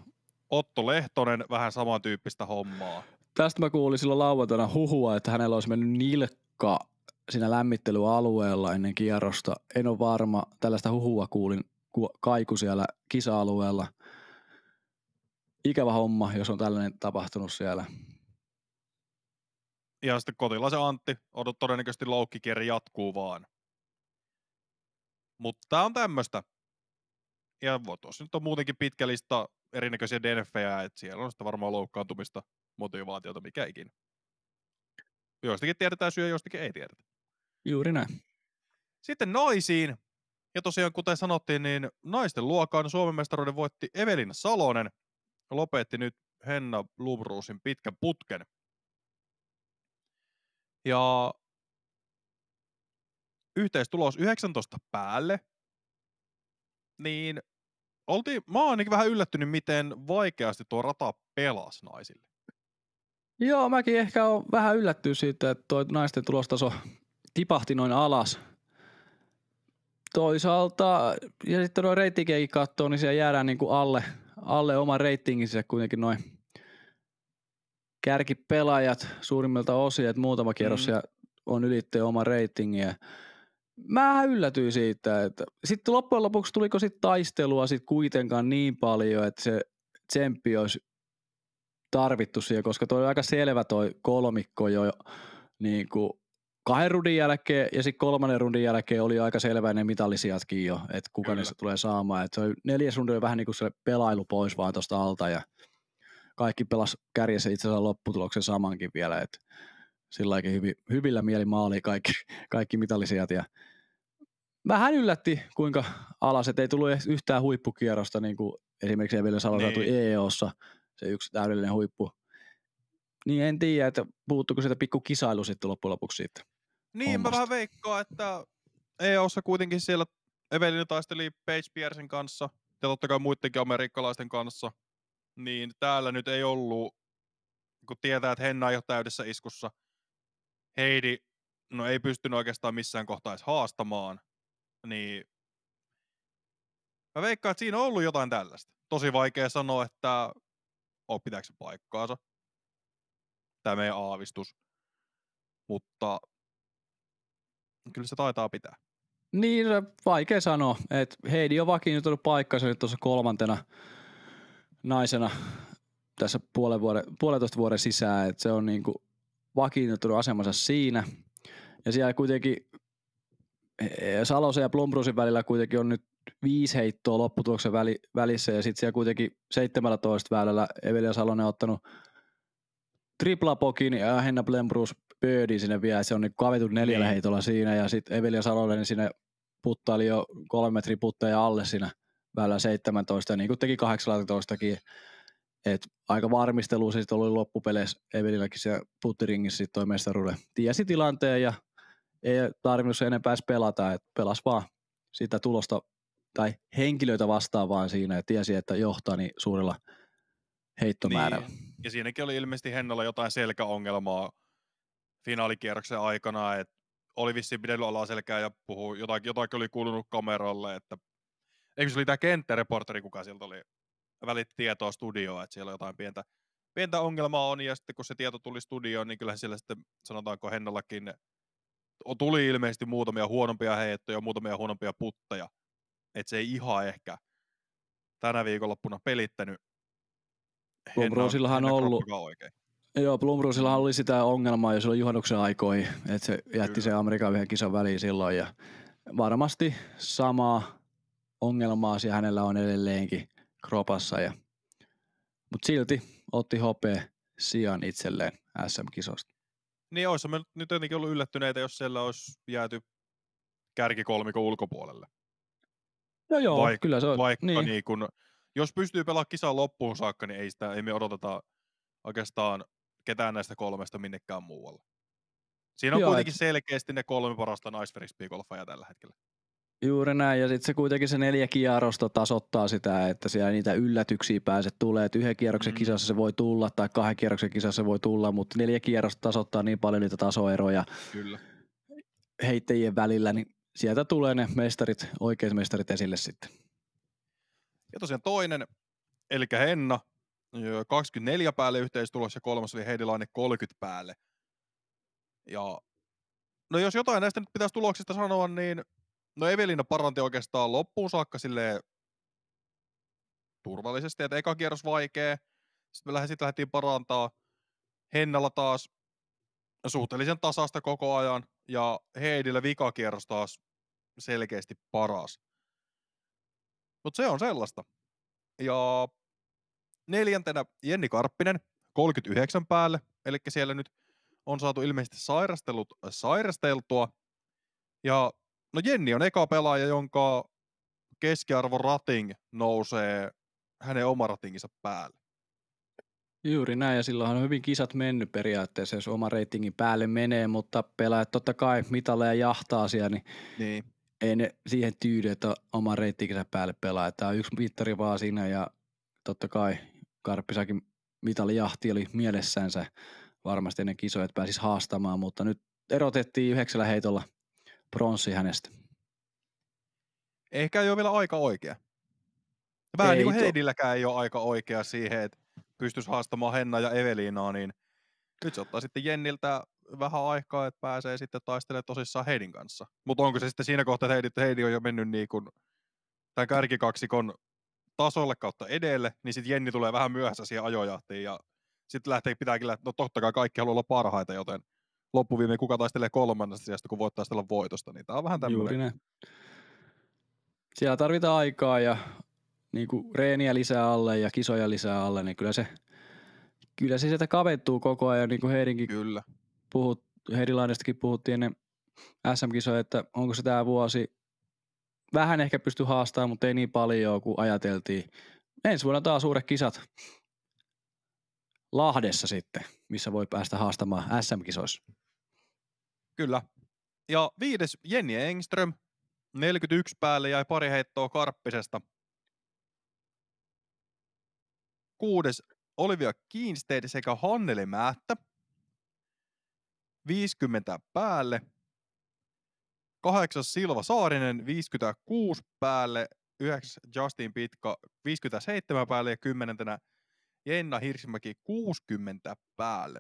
Otto Lehtonen vähän samantyyppistä hommaa. Tästä mä kuulin silloin lauantaina huhua, että hänellä olisi mennyt nilkka siinä lämmittelyalueella ennen kierrosta. En ole varma. Tällaista huhua kuulin kaiku siellä kisa-alueella. Ikävä homma, jos on tällainen tapahtunut siellä. Ja sitten kotilaisen Antti, odot todennäköisesti loukkikierre jatkuu vaan. Mutta tämä on tämmöistä. Ja tuossa nyt on muutenkin pitkä lista erinäköisiä DNFejä, että siellä on sitä varmaan loukkaantumista, motivaatiota, mikä ikinä. Joistakin tiedetään syö, joistakin ei tiedetä. Juuri näin. Sitten naisiin. Ja tosiaan, kuten sanottiin, niin naisten luokan Suomen mestaruuden voitti Evelina Salonen. Lopetti nyt Henna Lubruusin pitkän putken. Ja yhteistulos 19 päälle. Niin oltiin, mä oon ainakin vähän yllättynyt, miten vaikeasti tuo rata pelasi naisille. Joo, mäkin ehkä on vähän yllättynyt siitä, että tuo naisten tulostaso tipahti noin alas. Toisaalta, ja sitten noin reittikeikki katsoo, niin siellä jäädään niin kuin alle, alle oman reitinginsä kuitenkin noin kärkipelaajat suurimmilta osin, että muutama kierros mm. on ylittänyt oma reitingin. Mä yllätyin siitä, että sitten loppujen lopuksi tuliko sitten taistelua sit kuitenkaan niin paljon, että se tsemppi olisi tarvittu siihen, koska toi on aika selvä toi kolmikko jo niin kuin kahden rundin jälkeen ja sitten kolmannen rundin jälkeen oli aika selvä ne mitallisijatkin jo, että kuka Kyllä. niistä tulee saamaan. Et se oli neljäs rundi oli vähän niin kuin se pelailu pois vaan tuosta alta ja kaikki pelas kärjessä itse asiassa lopputuloksen samankin vielä, että sillä hyvin, hyvillä mieli maali kaikki, kaikki mitallisijat ja vähän yllätti, kuinka alas, että ei tullut yhtään huippukierrosta, niin kuin esimerkiksi Eville Salo niin. EOssa, se yksi täydellinen huippu. Niin en tiedä, että puuttuuko sitä pikku kisailu sitten loppujen lopuksi siitä. Niin, hommasta. mä vähän veikkaan, että EOssa kuitenkin siellä Evelina taisteli Page Piersin kanssa ja totta kai muidenkin amerikkalaisten kanssa, niin täällä nyt ei ollut, kun tietää, että Henna ei ole täydessä iskussa, Heidi no ei pystynyt oikeastaan missään kohtaa edes haastamaan, niin mä veikkaan, että siinä on ollut jotain tällaista. Tosi vaikea sanoa, että on pitääkö se paikkaansa. Tämä meidän aavistus. Mutta kyllä se taitaa pitää. Niin, vaikea sanoa. että Heidi on vakiinnutunut paikkansa nyt tuossa kolmantena naisena tässä puolen vuoden, puolentoista vuoden sisään, että se on niin kuin vakiinnutunut asemansa siinä. Ja siellä kuitenkin eh, Salosen ja Plumbrusin välillä kuitenkin on nyt viisi heittoa lopputuloksen väli, välissä ja sitten siellä kuitenkin 17 väylällä Evelia Salonen on ottanut triplapokin ja Henna Blembrus birdie sinne vielä, se on niin kavitun neljällä niin. heitolla siinä ja sitten Evelia Salonen sinne puttaili jo kolme metri putteja alle siinä väylällä 17 ja niin kuin teki 18kin. Et aika varmistelu sitten oli loppupeleissä Evelilläkin se puttiringissä sitten toi mestaruuden. Tiesi tilanteen ja ei tarvinnut sen enempää pelata, että pelas vaan sitä tulosta tai henkilöitä vastaan vaan siinä, että tiesi, että johtaa niin suurella heittomäärällä. Niin. Ja siinäkin oli ilmeisesti Hennalla jotain selkäongelmaa finaalikierroksen aikana, että oli vissiin pidellyt alaselkää ja puhuu, jotakin, jotakin oli kuulunut kameralle, että eikö se oli tämä kenttäreporteri, kuka sieltä oli välitti tietoa studioon, että siellä jotain pientä, pientä ongelmaa on, ja sitten kun se tieto tuli studioon, niin kyllähän siellä sitten, sanotaanko Hennallakin, tuli ilmeisesti muutamia huonompia heittoja, muutamia huonompia putteja, että se ei ihan ehkä tänä viikonloppuna pelittänyt Blumrosillahan on ollut, oikein. Joo, Blumrosillahan oli sitä ongelmaa jo silloin juhannuksen aikoihin, että se jätti Kyllä. se Amerikan yhden kisan väliin silloin ja varmasti samaa ongelmaa siellä hänellä on edelleenkin kropassa. Ja, mutta silti otti hopea sijan itselleen SM-kisosta. Niin olisi me nyt jotenkin ollut yllättyneitä, jos siellä olisi jääty kärkikolmikon ulkopuolelle. No joo, Vaik- kyllä se on. Vaikka niin. Niin kun, jos pystyy pelaamaan kisaa loppuun saakka, niin ei, sitä, ei me odoteta oikeastaan ketään näistä kolmesta minnekään muualle. Siinä on Joo, kuitenkin et... selkeästi ne kolme parasta naisfrisbee-golfajaa tällä hetkellä. Juuri näin, ja sitten se kuitenkin se neljä kierrosta tasoittaa sitä, että siellä niitä yllätyksiä pääset tulee, että yhden kierroksen mm. kisassa se voi tulla, tai kahden kierroksen kisassa se voi tulla, mutta neljä kierrosta tasoittaa niin paljon niitä tasoeroja Kyllä. heittäjien välillä, niin sieltä tulee ne mestarit, oikeat mestarit esille sitten. Ja tosiaan toinen, eli Henna, 24 päälle yhteistulos ja kolmas oli Heidilainen 30 päälle. Ja no jos jotain näistä nyt pitäisi tuloksista sanoa, niin no Evelina paranti oikeastaan loppuun saakka sille turvallisesti, että eka kierros vaikea, sitten me lähdettiin, lähdettiin parantaa. Hennalla taas suhteellisen tasasta koko ajan ja Heidillä vikakierros taas selkeästi paras. Mutta se on sellaista. Ja neljäntenä Jenni Karppinen, 39 päälle, eli siellä nyt on saatu ilmeisesti sairastelut sairasteltua. Ja no Jenni on eka pelaaja, jonka keskiarvo rating nousee hänen oma ratinginsa päälle. Juuri näin, ja silloin on hyvin kisat mennyt periaatteessa, jos oma reitingin päälle menee, mutta pelaajat totta kai mitaleja jahtaa siellä, niin, niin. ei ne siihen tyydy, että oma reitinginsä päälle pelaa. Tämä on yksi mittari vaan siinä, ja totta kai Karppisakin jahti oli mielessänsä varmasti ennen kisoja, että pääsisi haastamaan, mutta nyt erotettiin yhdeksällä heitolla pronssi hänestä. Ehkä ei ole vielä aika oikea. Vähän ei niin kuin Heidilläkään ei ole aika oikea siihen, että pystyisi haastamaan Henna ja Evelinaa, niin nyt se ottaa sitten Jenniltä vähän aikaa, että pääsee sitten taistelemaan tosissaan Heidin kanssa. Mutta onko se sitten siinä kohtaa, että Heidi, Heidi on jo mennyt niin kuin tämän kärkikaksikon tasolle kautta edelle, niin sitten Jenni tulee vähän myöhässä siihen ajojahtiin ja sitten lähtee, pitääkin lähteä, no totta kai kaikki haluaa olla parhaita, joten loppuviime kuka taistelee kolmannesta sijasta, kun voit taistella voitosta, niin tämä on vähän tämmöinen. Juuri ne. Siellä tarvitaan aikaa ja niin kuin reeniä lisää alle ja kisoja lisää alle, niin kyllä se, kyllä se sieltä kaventuu koko ajan, niin kuin Heidinkin kyllä. Puhut, Heidilainestakin puhuttiin ennen SM-kisoja, että onko se tämä vuosi vähän ehkä pysty haastamaan, mutta ei niin paljon kuin ajateltiin. Ensi vuonna taas suuret kisat Lahdessa sitten, missä voi päästä haastamaan SM-kisoissa. Kyllä. Ja viides Jenni Engström, 41 päälle jäi pari heittoa Karppisesta. Kuudes Olivia Kiinstead sekä Hanneli Määttä, 50 päälle kahdeksas Silva Saarinen 56 päälle, yhdeksäs Justin Pitko 57 päälle ja kymmenentenä Jenna Hirsimäki 60 päälle.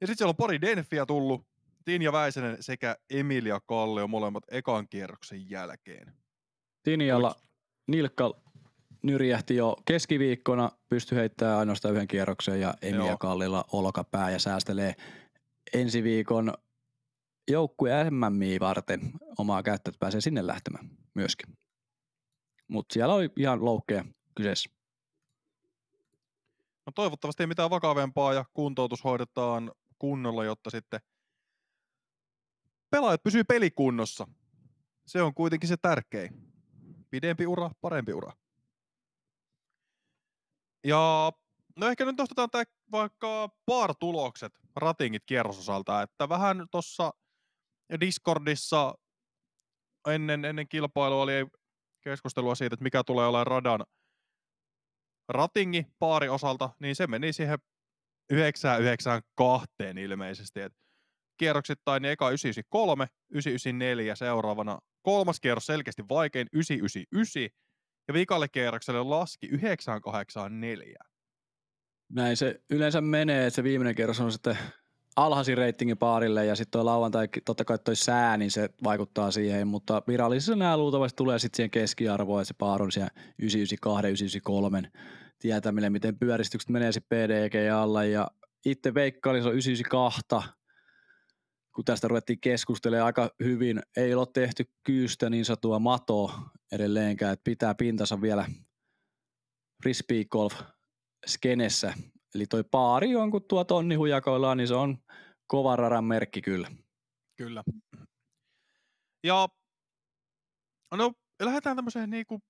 Ja sitten siellä on pari Denfiä tullut. Tinja Väisänen sekä Emilia Kallio molemmat ekan kierroksen jälkeen. Tinjalla nilkka nyrjähti jo keskiviikkona, pystyi heittämään ainoastaan yhden kierroksen ja Emilia Joo. Kallilla olkapää ja säästelee ensi viikon joukkue MMI varten omaa käyttöä, että pääsee sinne lähtemään myöskin. Mutta siellä oli ihan loukkeja kyseessä. No toivottavasti ei mitään vakavempaa ja kuntoutus hoidetaan kunnolla, jotta sitten pelaajat pysyy pelikunnossa. Se on kuitenkin se tärkein. Pidempi ura, parempi ura. Ja no ehkä nyt nostetaan tää vaikka par-tulokset ratingit kierrososalta, että vähän tuossa Discordissa ennen, ennen kilpailua oli keskustelua siitä, että mikä tulee olemaan radan ratingi paari osalta, niin se meni siihen 992 ilmeisesti. Et kierroksittain niin eka 993, 994 seuraavana. Kolmas kierros selkeästi vaikein 999 ja vikalle kierrokselle laski 984. Näin se yleensä menee, että se viimeinen kerros on sitten alhaisin reitingin paarille ja sitten tuo lauantai, totta kai toi sää, niin se vaikuttaa siihen, mutta virallisessa nämä luultavasti tulee sitten siihen keskiarvoon, että se paar on siellä 992, 993 tietämille, miten pyöristykset menee sitten PDG alla ja itse veikkailin, se on 992, kun tästä ruvettiin keskustelemaan aika hyvin, ei ole tehty kyystä niin satua matoa edelleenkään, että pitää pintansa vielä frisbee golf skenessä. Eli toi paari on, kun tuo tonni hujakoillaan, niin se on kova radan merkki kyllä. Kyllä. Ja no lähdetään tämmöiseen niinku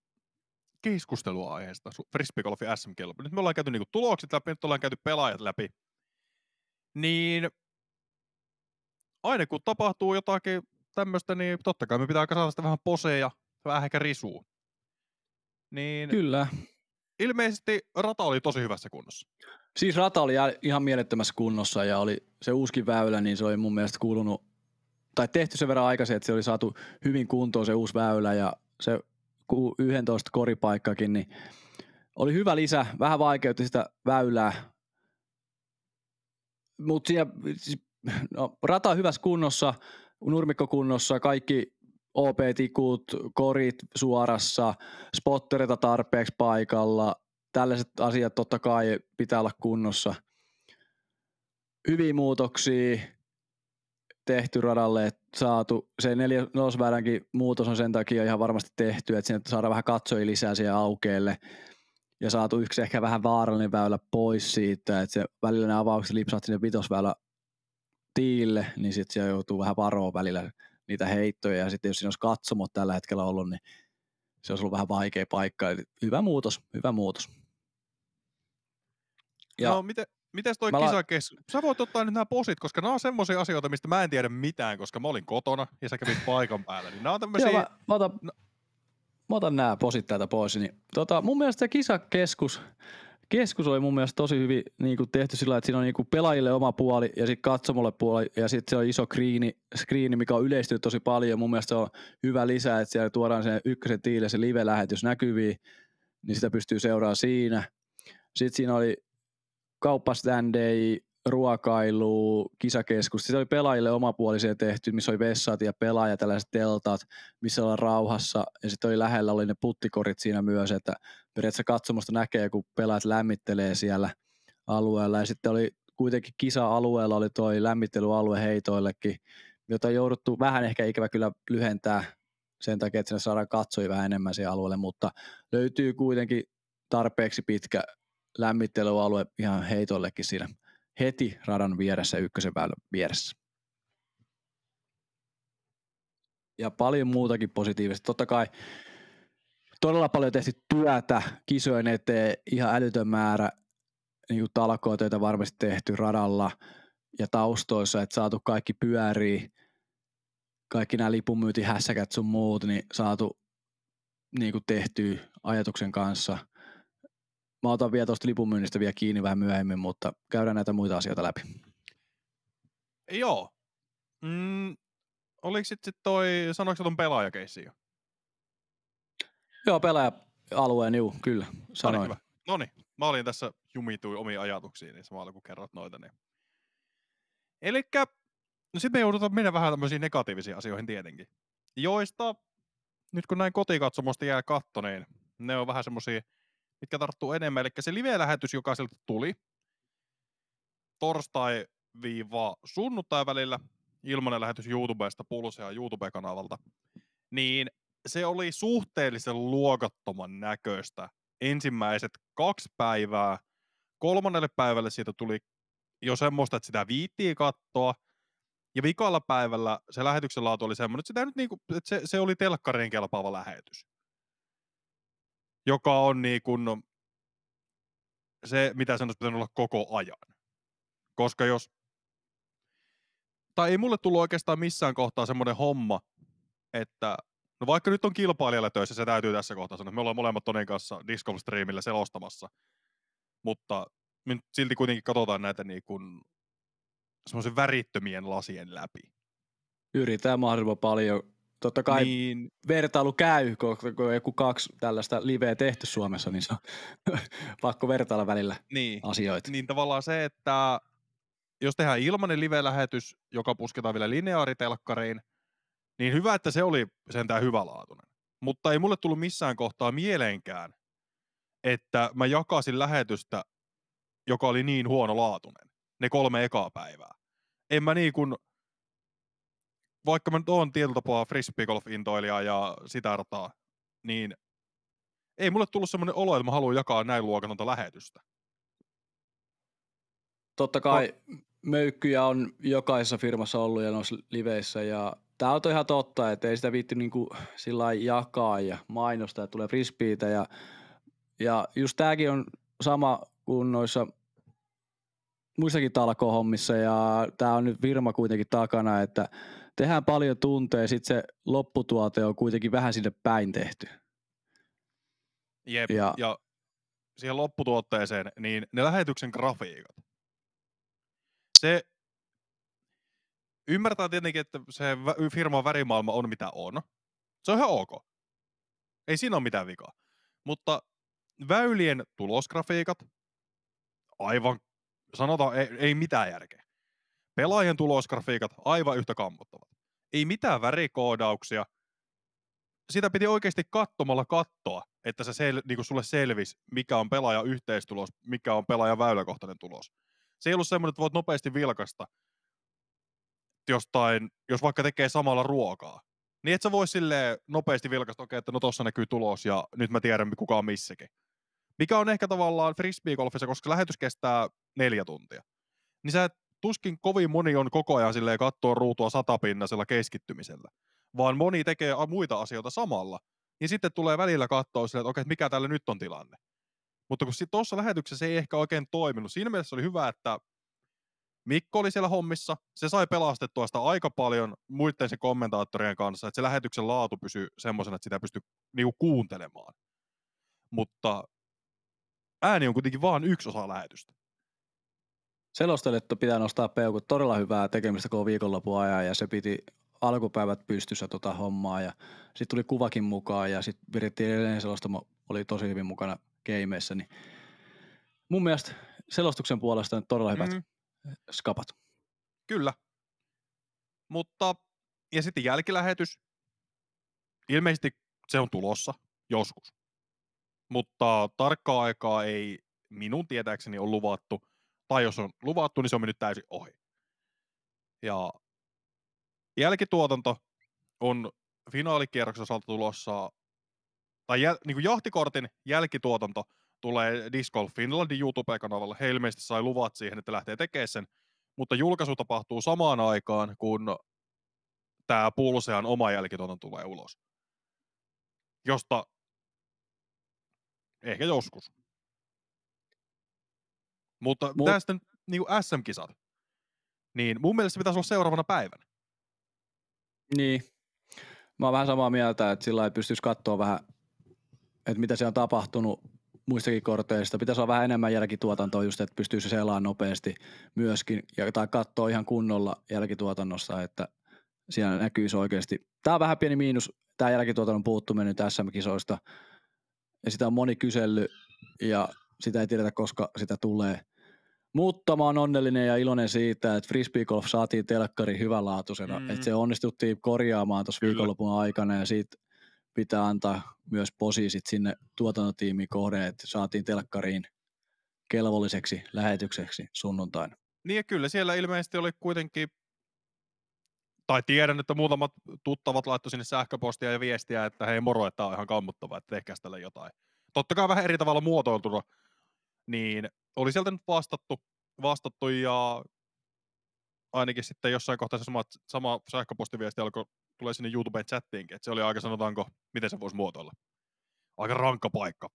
keskusteluaiheesta frisbeegolfin SM-kelpo. Nyt me ollaan käyty niinku tulokset läpi, nyt ollaan käyty pelaajat läpi. Niin aina kun tapahtuu jotakin tämmöistä, niin totta kai me pitää kasata sitä vähän poseja, vähän ehkä risuu. Niin Kyllä. ilmeisesti rata oli tosi hyvässä kunnossa. Siis rata oli ihan mielettömässä kunnossa ja oli se uuskin väylä, niin se oli mun mielestä kuulunut, tai tehty sen verran aikaisin, että se oli saatu hyvin kuntoon se uusi väylä ja se ku- 11 koripaikkakin, niin oli hyvä lisä, vähän vaikeutti sitä väylää, mutta siellä, siis, no, rata hyvässä kunnossa, nurmikko kunnossa, kaikki OP-tikut, korit suorassa, spottereita tarpeeksi paikalla, tällaiset asiat totta kai pitää olla kunnossa. Hyviä muutoksia tehty radalle, että saatu se neljä nelosväylänkin muutos on sen takia ihan varmasti tehty, että sinne saadaan vähän katsojia lisää siihen aukeelle ja saatu yksi ehkä vähän vaarallinen väylä pois siitä, että se välillä ne avaukset lipsaat sinne vitosväylä tiille, niin sitten siellä joutuu vähän varoa välillä niitä heittoja ja sitten jos siinä olisi katsomot tällä hetkellä ollut, niin se olisi ollut vähän vaikea paikka. Eli hyvä muutos, hyvä muutos. Ja. No miten, miten toi Mä la- kisakes... Sä voit ottaa nyt nämä posit, koska nämä on semmoisia asioita, mistä mä en tiedä mitään, koska mä olin kotona ja sä kävit paikan päällä. Niin nämä on tämmöisiä... Joo, mä, mä, otan, no- mä otan nämä posit täältä pois. Niin, tota, mun mielestä se kisakeskus keskus oli mun mielestä tosi hyvin niin kuin tehty sillä, että siinä on niin kuin pelaajille oma puoli ja sitten katsomolle puoli ja sitten se on iso screeni, screeni, mikä on yleistynyt tosi paljon. Mun mielestä se on hyvä lisä, että siellä tuodaan se ykkösen tiille se live-lähetys näkyviin, niin sitä pystyy seuraamaan siinä. Sitten siinä oli kauppaständejä, ruokailu, kisakeskus. Sitten oli pelaajille omapuolisia tehty, missä oli vessat ja pelaaja tällaiset teltat, missä ollaan rauhassa. Ja sitten oli lähellä oli ne puttikorit siinä myös, että periaatteessa katsomusta näkee, kun pelaajat lämmittelee siellä alueella. Ja sitten oli kuitenkin kisa-alueella oli toi lämmittelyalue heitoillekin, jota on jouduttu vähän ehkä ikävä kyllä lyhentää sen takia, että sinne saadaan katsojia vähän enemmän siihen alueelle, mutta löytyy kuitenkin tarpeeksi pitkä lämmittelyalue ihan heitoillekin siinä heti radan vieressä, ykkösen väylän vieressä. Ja paljon muutakin positiivista. Totta kai todella paljon tehty työtä kisojen eteen, ihan älytön määrä niin talkootöitä varmasti tehty radalla ja taustoissa, että saatu kaikki pyörii, kaikki nämä lipunmyyntihässäkät sun muut, niin saatu niin kuin tehtyä ajatuksen kanssa. Mä otan vielä tuosta lipunmyynnistä vielä kiinni vähän myöhemmin, mutta käydään näitä muita asioita läpi. Joo. Mm, oliko sitten sit toi, sanoiko ton pelaajakeissi jo? Joo, pelaaja-alueen, juu, kyllä, sanoin. hyvä. No niin, mä olin tässä jumituin omiin ajatuksiin, niin samalla kun kerrot noita. Niin. Elikkä No sitten me joudutaan mennä vähän tämmöisiin negatiivisiin asioihin tietenkin. Joista, nyt kun näin kotikatsomosta jää katto, niin ne on vähän semmoisia, mitkä tarttuu enemmän. Eli se live-lähetys, joka sieltä tuli torstai-sunnuntai välillä, ilmanen lähetys YouTubesta, Pulsea YouTube-kanavalta, niin se oli suhteellisen luokattoman näköistä ensimmäiset kaksi päivää. Kolmannelle päivälle siitä tuli jo semmoista, että sitä viittiin kattoa. Ja vikalla päivällä se lähetyksen laatu oli semmoinen, että, sitä nyt niinku, että se, se oli telkkariin kelpaava lähetys. Joka on niin kuin se, mitä sen olisi pitänyt olla koko ajan. Koska jos... Tai ei mulle tullut oikeastaan missään kohtaa semmoinen homma, että No vaikka nyt on kilpailijalla töissä, se täytyy tässä kohtaa sanoa. Me ollaan molemmat Tonin kanssa Disc Golf Streamillä selostamassa. Mutta me nyt silti kuitenkin katsotaan näitä niin kuin semmoisen värittömien lasien läpi. Yritetään mahdollisimman paljon. Totta kai niin. vertailu käy, kun, kun joku kaksi tällaista liveä tehty Suomessa, niin se on pakko vertailla välillä niin. asioita. Niin tavallaan se, että jos tehdään ilmanen live-lähetys, joka pusketaan vielä lineaaritelkkariin, niin hyvä, että se oli sentään hyvälaatuinen. Mutta ei mulle tullut missään kohtaa mieleenkään, että mä jakasin lähetystä, joka oli niin huonolaatuinen, ne kolme ekaa päivää. En mä niin kuin, vaikka mä nyt oon tietyllä tapaa frisbeegolf-intoilija ja sitä rataa, niin ei mulle tullut semmoinen olo, että mä haluan jakaa näin luokatonta lähetystä. Totta kai no. möykkyjä on jokaisessa firmassa ollut ja noissa liveissä ja Tämä on ihan totta, että ei sitä viitti niinku sillä jakaa ja mainostaa, että tulee frisbeitä ja, ja just tämäkin on sama kuin noissa muissakin talkohommissa ja tämä on nyt firma kuitenkin takana, että tehdään paljon tunteja, sitten se lopputuote on kuitenkin vähän sinne päin tehty. Jep, ja, ja siihen lopputuotteeseen, niin ne lähetyksen grafiikat. Se ymmärtää tietenkin, että se firman värimaailma on mitä on. Se on ihan ok. Ei siinä ole mitään vikaa. Mutta väylien tulosgrafiikat, aivan, sanotaan, ei, ei mitään järkeä. Pelaajien tulosgrafiikat, aivan yhtä kammottavat. Ei mitään värikoodauksia. Sitä piti oikeasti katsomalla kattoa, että se sel, niin sulle selvisi, mikä on pelaajan yhteistulos, mikä on pelaajan väyläkohtainen tulos. Se ei ollut semmoinen, että voit nopeasti vilkasta jostain, jos vaikka tekee samalla ruokaa, niin et sä voi sille nopeasti vilkaista, okei, okay, että no tossa näkyy tulos ja nyt mä tiedän, kuka on missäkin. Mikä on ehkä tavallaan frisbeegolfissa, koska lähetys kestää neljä tuntia. Niin sä et, tuskin kovin moni on koko ajan silleen katsoa ruutua satapinnaisella keskittymisellä, vaan moni tekee muita asioita samalla. Niin sitten tulee välillä katsoa silleen, että okei, mikä täällä nyt on tilanne. Mutta kun tuossa lähetyksessä ei ehkä oikein toiminut. Siinä mielessä oli hyvä, että Mikko oli siellä hommissa, se sai pelastettua sitä aika paljon muiden sen kommentaattorien kanssa, että se lähetyksen laatu pysyy semmoisena, että sitä pystyy niinku kuuntelemaan. Mutta ääni on kuitenkin vain yksi osa lähetystä. Selostajille pitää nostaa peukut todella hyvää tekemistä koko viikonlopun ajan ja se piti alkupäivät pystyssä tota hommaa ja sitten tuli kuvakin mukaan ja sitten virittiin edelleen selostamo oli tosi hyvin mukana gameissa, niin mun mielestä selostuksen puolesta todella hyvät mm-hmm skapat. Kyllä. Mutta, ja sitten jälkilähetys. Ilmeisesti se on tulossa joskus. Mutta tarkkaa aikaa ei minun tietääkseni ole luvattu. Tai jos on luvattu, niin se on mennyt täysin ohi. Ja jälkituotanto on finaalikierroksen osalta tulossa, tai jäl, niin kuin jahtikortin jälkituotanto tulee Disc Golf Finlandin YouTube-kanavalle. He ilmeisesti sai luvat siihen, että lähtee tekemään sen, mutta julkaisu tapahtuu samaan aikaan, kun tämä Pulsean oma jälkituotanto tulee ulos. Josta ehkä joskus. Mutta Mut... tästä niin SM-kisat, niin mun mielestä se pitäisi olla seuraavana päivänä. Niin. Mä oon vähän samaa mieltä, että sillä ei pystyisi katsoa vähän, että mitä se on tapahtunut muistakin korteista. Pitäisi olla vähän enemmän jälkituotantoa just, että pystyy se selaamaan nopeasti myöskin ja, tai katsoa ihan kunnolla jälkituotannossa, että siinä näkyisi oikeasti. Tämä on vähän pieni miinus, tämä jälkituotannon puuttuminen nyt SM-kisoista. Ja sitä on moni kysellyt ja sitä ei tiedetä, koska sitä tulee. Mutta mä oon onnellinen ja iloinen siitä, että Frisbee Golf saatiin telkkari hyvänlaatuisena. Mm. Että se onnistuttiin korjaamaan tuossa viikonlopun aikana ja siitä pitää antaa myös posiisit sinne tuotantotiimiin kohden, että saatiin telkkariin kelvolliseksi lähetykseksi sunnuntaina. Niin ja kyllä siellä ilmeisesti oli kuitenkin, tai tiedän, että muutamat tuttavat laittoi sinne sähköpostia ja viestiä, että hei moro, että tämä on ihan kammuttavaa, että tehkääs tälle jotain. Totta kai vähän eri tavalla muotoiltuna, niin oli sieltä nyt vastattu, vastattu ja ainakin sitten jossain kohtaa se sama, sama sähköpostiviesti alkoi tulee sinne YouTuben chattiinkin, että se oli aika sanotaanko, miten se voisi muotoilla. Aika rankka paikka.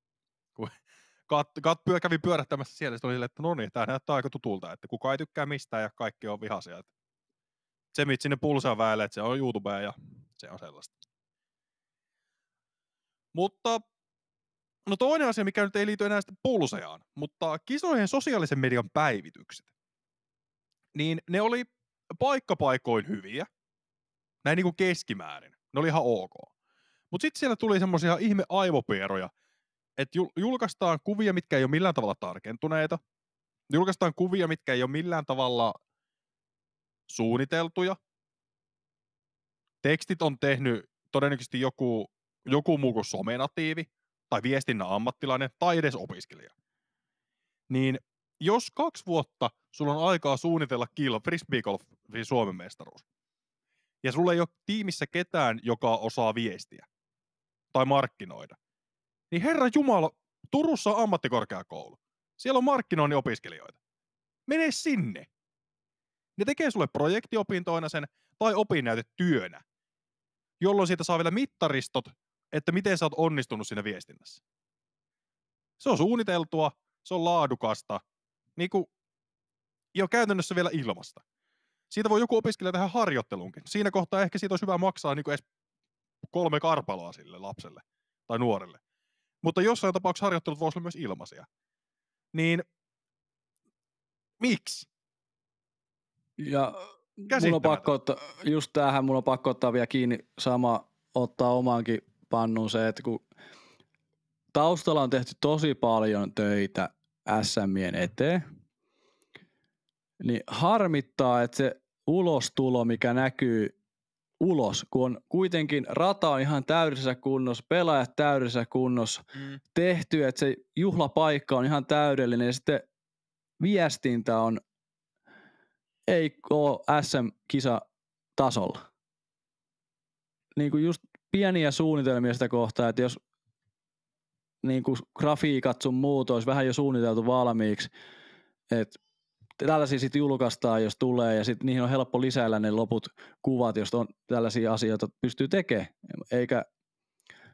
Kat, kat pyö, kävi pyörähtämässä siellä, sitten oli silleen, että no niin, tämä näyttää aika tutulta, että kuka ei tykkää mistään ja kaikki on vihaisia. Se, mit sinne pulsaa väelle, että se on YouTubea ja se on sellaista. Mutta no toinen asia, mikä nyt ei liity enää sitten pulseaan, mutta kisojen sosiaalisen median päivitykset, niin ne oli paikkapaikoin hyviä, näin niin kuin keskimäärin. Ne oli ihan ok. Mutta sitten siellä tuli semmoisia ihme aivopieroja, että jul- julkaistaan kuvia, mitkä ei ole millään tavalla tarkentuneita. Julkaistaan kuvia, mitkä ei ole millään tavalla suunniteltuja. Tekstit on tehnyt todennäköisesti joku, joku muu kuin somenatiivi, tai viestinnän ammattilainen, tai edes opiskelija. Niin jos kaksi vuotta sulla on aikaa suunnitella kilpa frisbee golfin Suomen mestaruus, ja sulla ei ole tiimissä ketään, joka osaa viestiä tai markkinoida, niin herra Jumala, Turussa on ammattikorkeakoulu. Siellä on markkinoinnin opiskelijoita. Mene sinne. Ne tekee sulle projektiopintoina sen tai opinnäytetyönä, jolloin siitä saa vielä mittaristot, että miten sä oot onnistunut siinä viestinnässä. Se on suunniteltua, se on laadukasta, niin kuin, ja käytännössä vielä ilmasta. Siitä voi joku opiskelija tehdä harjoittelunkin. Siinä kohtaa ehkä siitä olisi hyvä maksaa niin kuin edes kolme karpaloa sille lapselle tai nuorelle. Mutta jossain tapauksessa harjoittelut voisi olla myös ilmaisia. Niin miksi? Ja mulla on pakko ottaa, just tähän mulla on pakko ottaa vielä kiinni sama, ottaa omaankin pannuun se, että kun taustalla on tehty tosi paljon töitä SMien eteen, niin harmittaa, että se ulostulo, mikä näkyy ulos, kun on kuitenkin rata on ihan täydessä kunnossa, pelaajat täydessä kunnossa, Mm. tehty, että se juhlapaikka on ihan täydellinen ja sitten viestintä on ei ole SM-kisa tasolla. Niin kuin just pieniä suunnitelmia sitä kohtaa, että jos niin kuin grafiikat sun muut olisi vähän jo suunniteltu valmiiksi, että tällaisia sitten julkaistaan, jos tulee, ja sitten niihin on helppo lisäillä ne loput kuvat, jos on tällaisia asioita pystyy tekemään. Eikä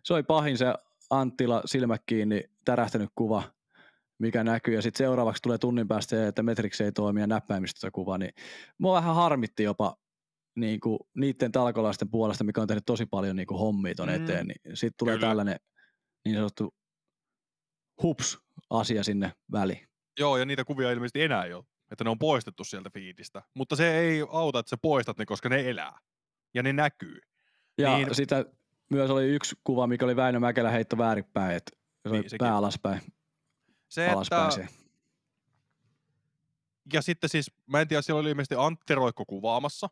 se oli pahin se Anttila silmät kiinni tärähtänyt kuva, mikä näkyy, ja sitten seuraavaksi tulee tunnin päästä, että Metrix ei toimi ja näppäimistöstä kuva, niin mua vähän harmitti jopa niin kuin niiden talkolaisten puolesta, mikä on tehnyt tosi paljon niin kuin hommia ton Mm. eteen, niin sitten tulee Kyllä. tällainen niin sanottu hups-asia sinne väliin. Joo, ja niitä kuvia ilmeisesti enää ei ole, että ne on poistettu sieltä fiidistä. Mutta se ei auta, että sä poistat ne, koska ne elää. Ja ne näkyy. Ja Niin. sitä myös oli yksi kuva, mikä oli Väinö Mäkelä heitto väärinpäin, että se oli Niin, sekin. pää alaspäin, Se, alaspäin että, ja sitten siis, mä en tiedä, siellä oli ilmeisesti Antti Roikko kuvaamassa.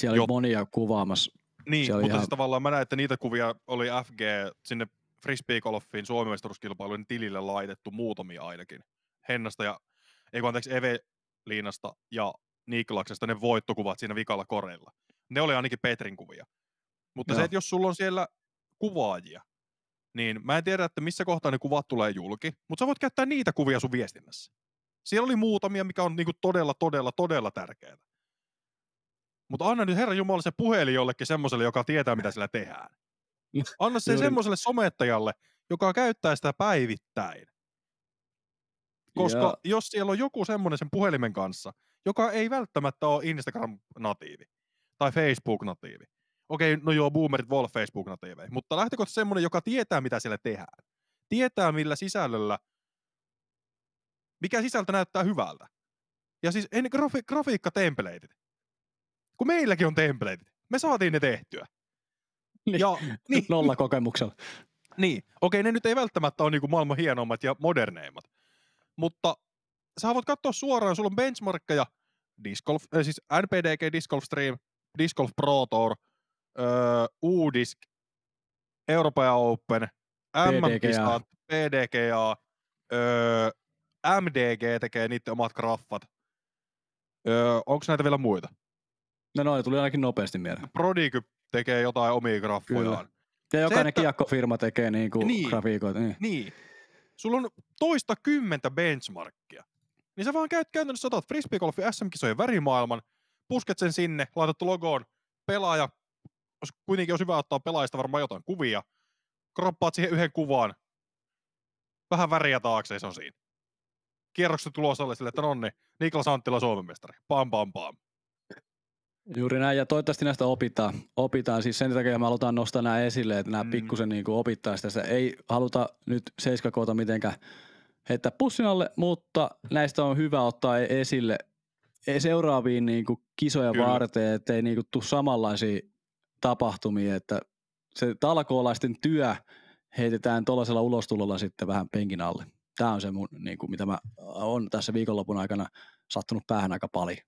Siellä Jo- oli monia kuvaamassa. Niin, Se mutta ihan- siis tavallaan mä näen, että niitä kuvia oli FG sinne Frisbee Golfin suomimestaruuskilpailujen tilille laitettu muutamia ainakin. Hennasta ja, ei kun anteeksi, Eveliinasta ja Niklaksesta ne voittokuvat siinä vikalla koreilla. Ne oli ainakin Petrin kuvia. Mutta se, Joo. että jos sulla on siellä kuvaajia, niin mä en tiedä, että missä kohtaa ne kuvat tulee julki, mutta sä voit käyttää niitä kuvia sun viestinnässä. Siellä oli muutamia, mikä on niinku todella, todella, todella tärkeää. Mutta anna nyt Herra Jumala se puhelin jollekin semmoiselle, joka tietää, mitä sillä tehdään. Anna se semmoiselle somettajalle, joka käyttää sitä päivittäin. Koska Ja- jos siellä on joku semmoinen sen puhelimen kanssa, joka ei välttämättä ole Instagram-natiivi tai Facebook-natiivi. Okei, no joo, boomerit voi olla Facebook-natiiveja, mutta lähtökohtaisesti semmoinen, joka tietää, mitä siellä tehdään. Tietää, millä sisällöllä, mikä sisältö näyttää hyvältä. Ja siis en, grafi, grafiikka-templateit. Kun meilläkin on templateit. Me saatiin ne tehtyä. Niin. Ja, niin, Nolla kokemuksella. niin, okei, ne nyt ei välttämättä ole niinku maailman hienommat ja moderneimmat. Mutta sä voit katsoa suoraan, sulla on benchmarkkeja, Disc Golf, äh, siis NPDG Disc Golf Stream, Disc Golf Pro Tour, öö, U-Disc, Euroopan Open, MM-kisat, PDGA, öö, MDG tekee niiden omat graffat. Öö, onko näitä vielä muita? No noin, tuli ainakin nopeasti mieleen. Prodigy tekee jotain omia graffojaan. Ja jokainen että- kiekkofirma tekee niinku Niin. grafiikoita. Niin. Niin. Sulla on toista kymmentä benchmarkkia. Niin sä vaan käyt käytännössä otat frisbeegolfin SM-kisojen värimaailman, pusket sen sinne, laitat logoon, pelaaja, kuitenkin olisi hyvä ottaa pelaajista varmaan jotain kuvia, kroppaat siihen yhden kuvaan, vähän väriä taakse, se on siinä. Kierrokset tulossa sille, että nonni, Niklas Anttila Suomen mestari. Pam, pam, pam. Juuri näin, ja toivottavasti näistä opitaan. opitaan. Siis sen takia me halutaan nostaa nämä esille, että nämä Mm. pikkusen niin opittaa sitä. Ei haluta nyt seiskakoota mitenkään heittää pussin alle, mutta näistä on hyvä ottaa e- esille e- seuraaviin niin kuin kisoja Kyllä. varten, ettei niin kuin tule samanlaisia tapahtumia, että se talkoolaisten työ heitetään tuollaisella ulostulolla sitten vähän penkin alle. Tämä on se, mun, niin kuin, mitä mä on tässä viikonlopun aikana sattunut päähän aika paljon.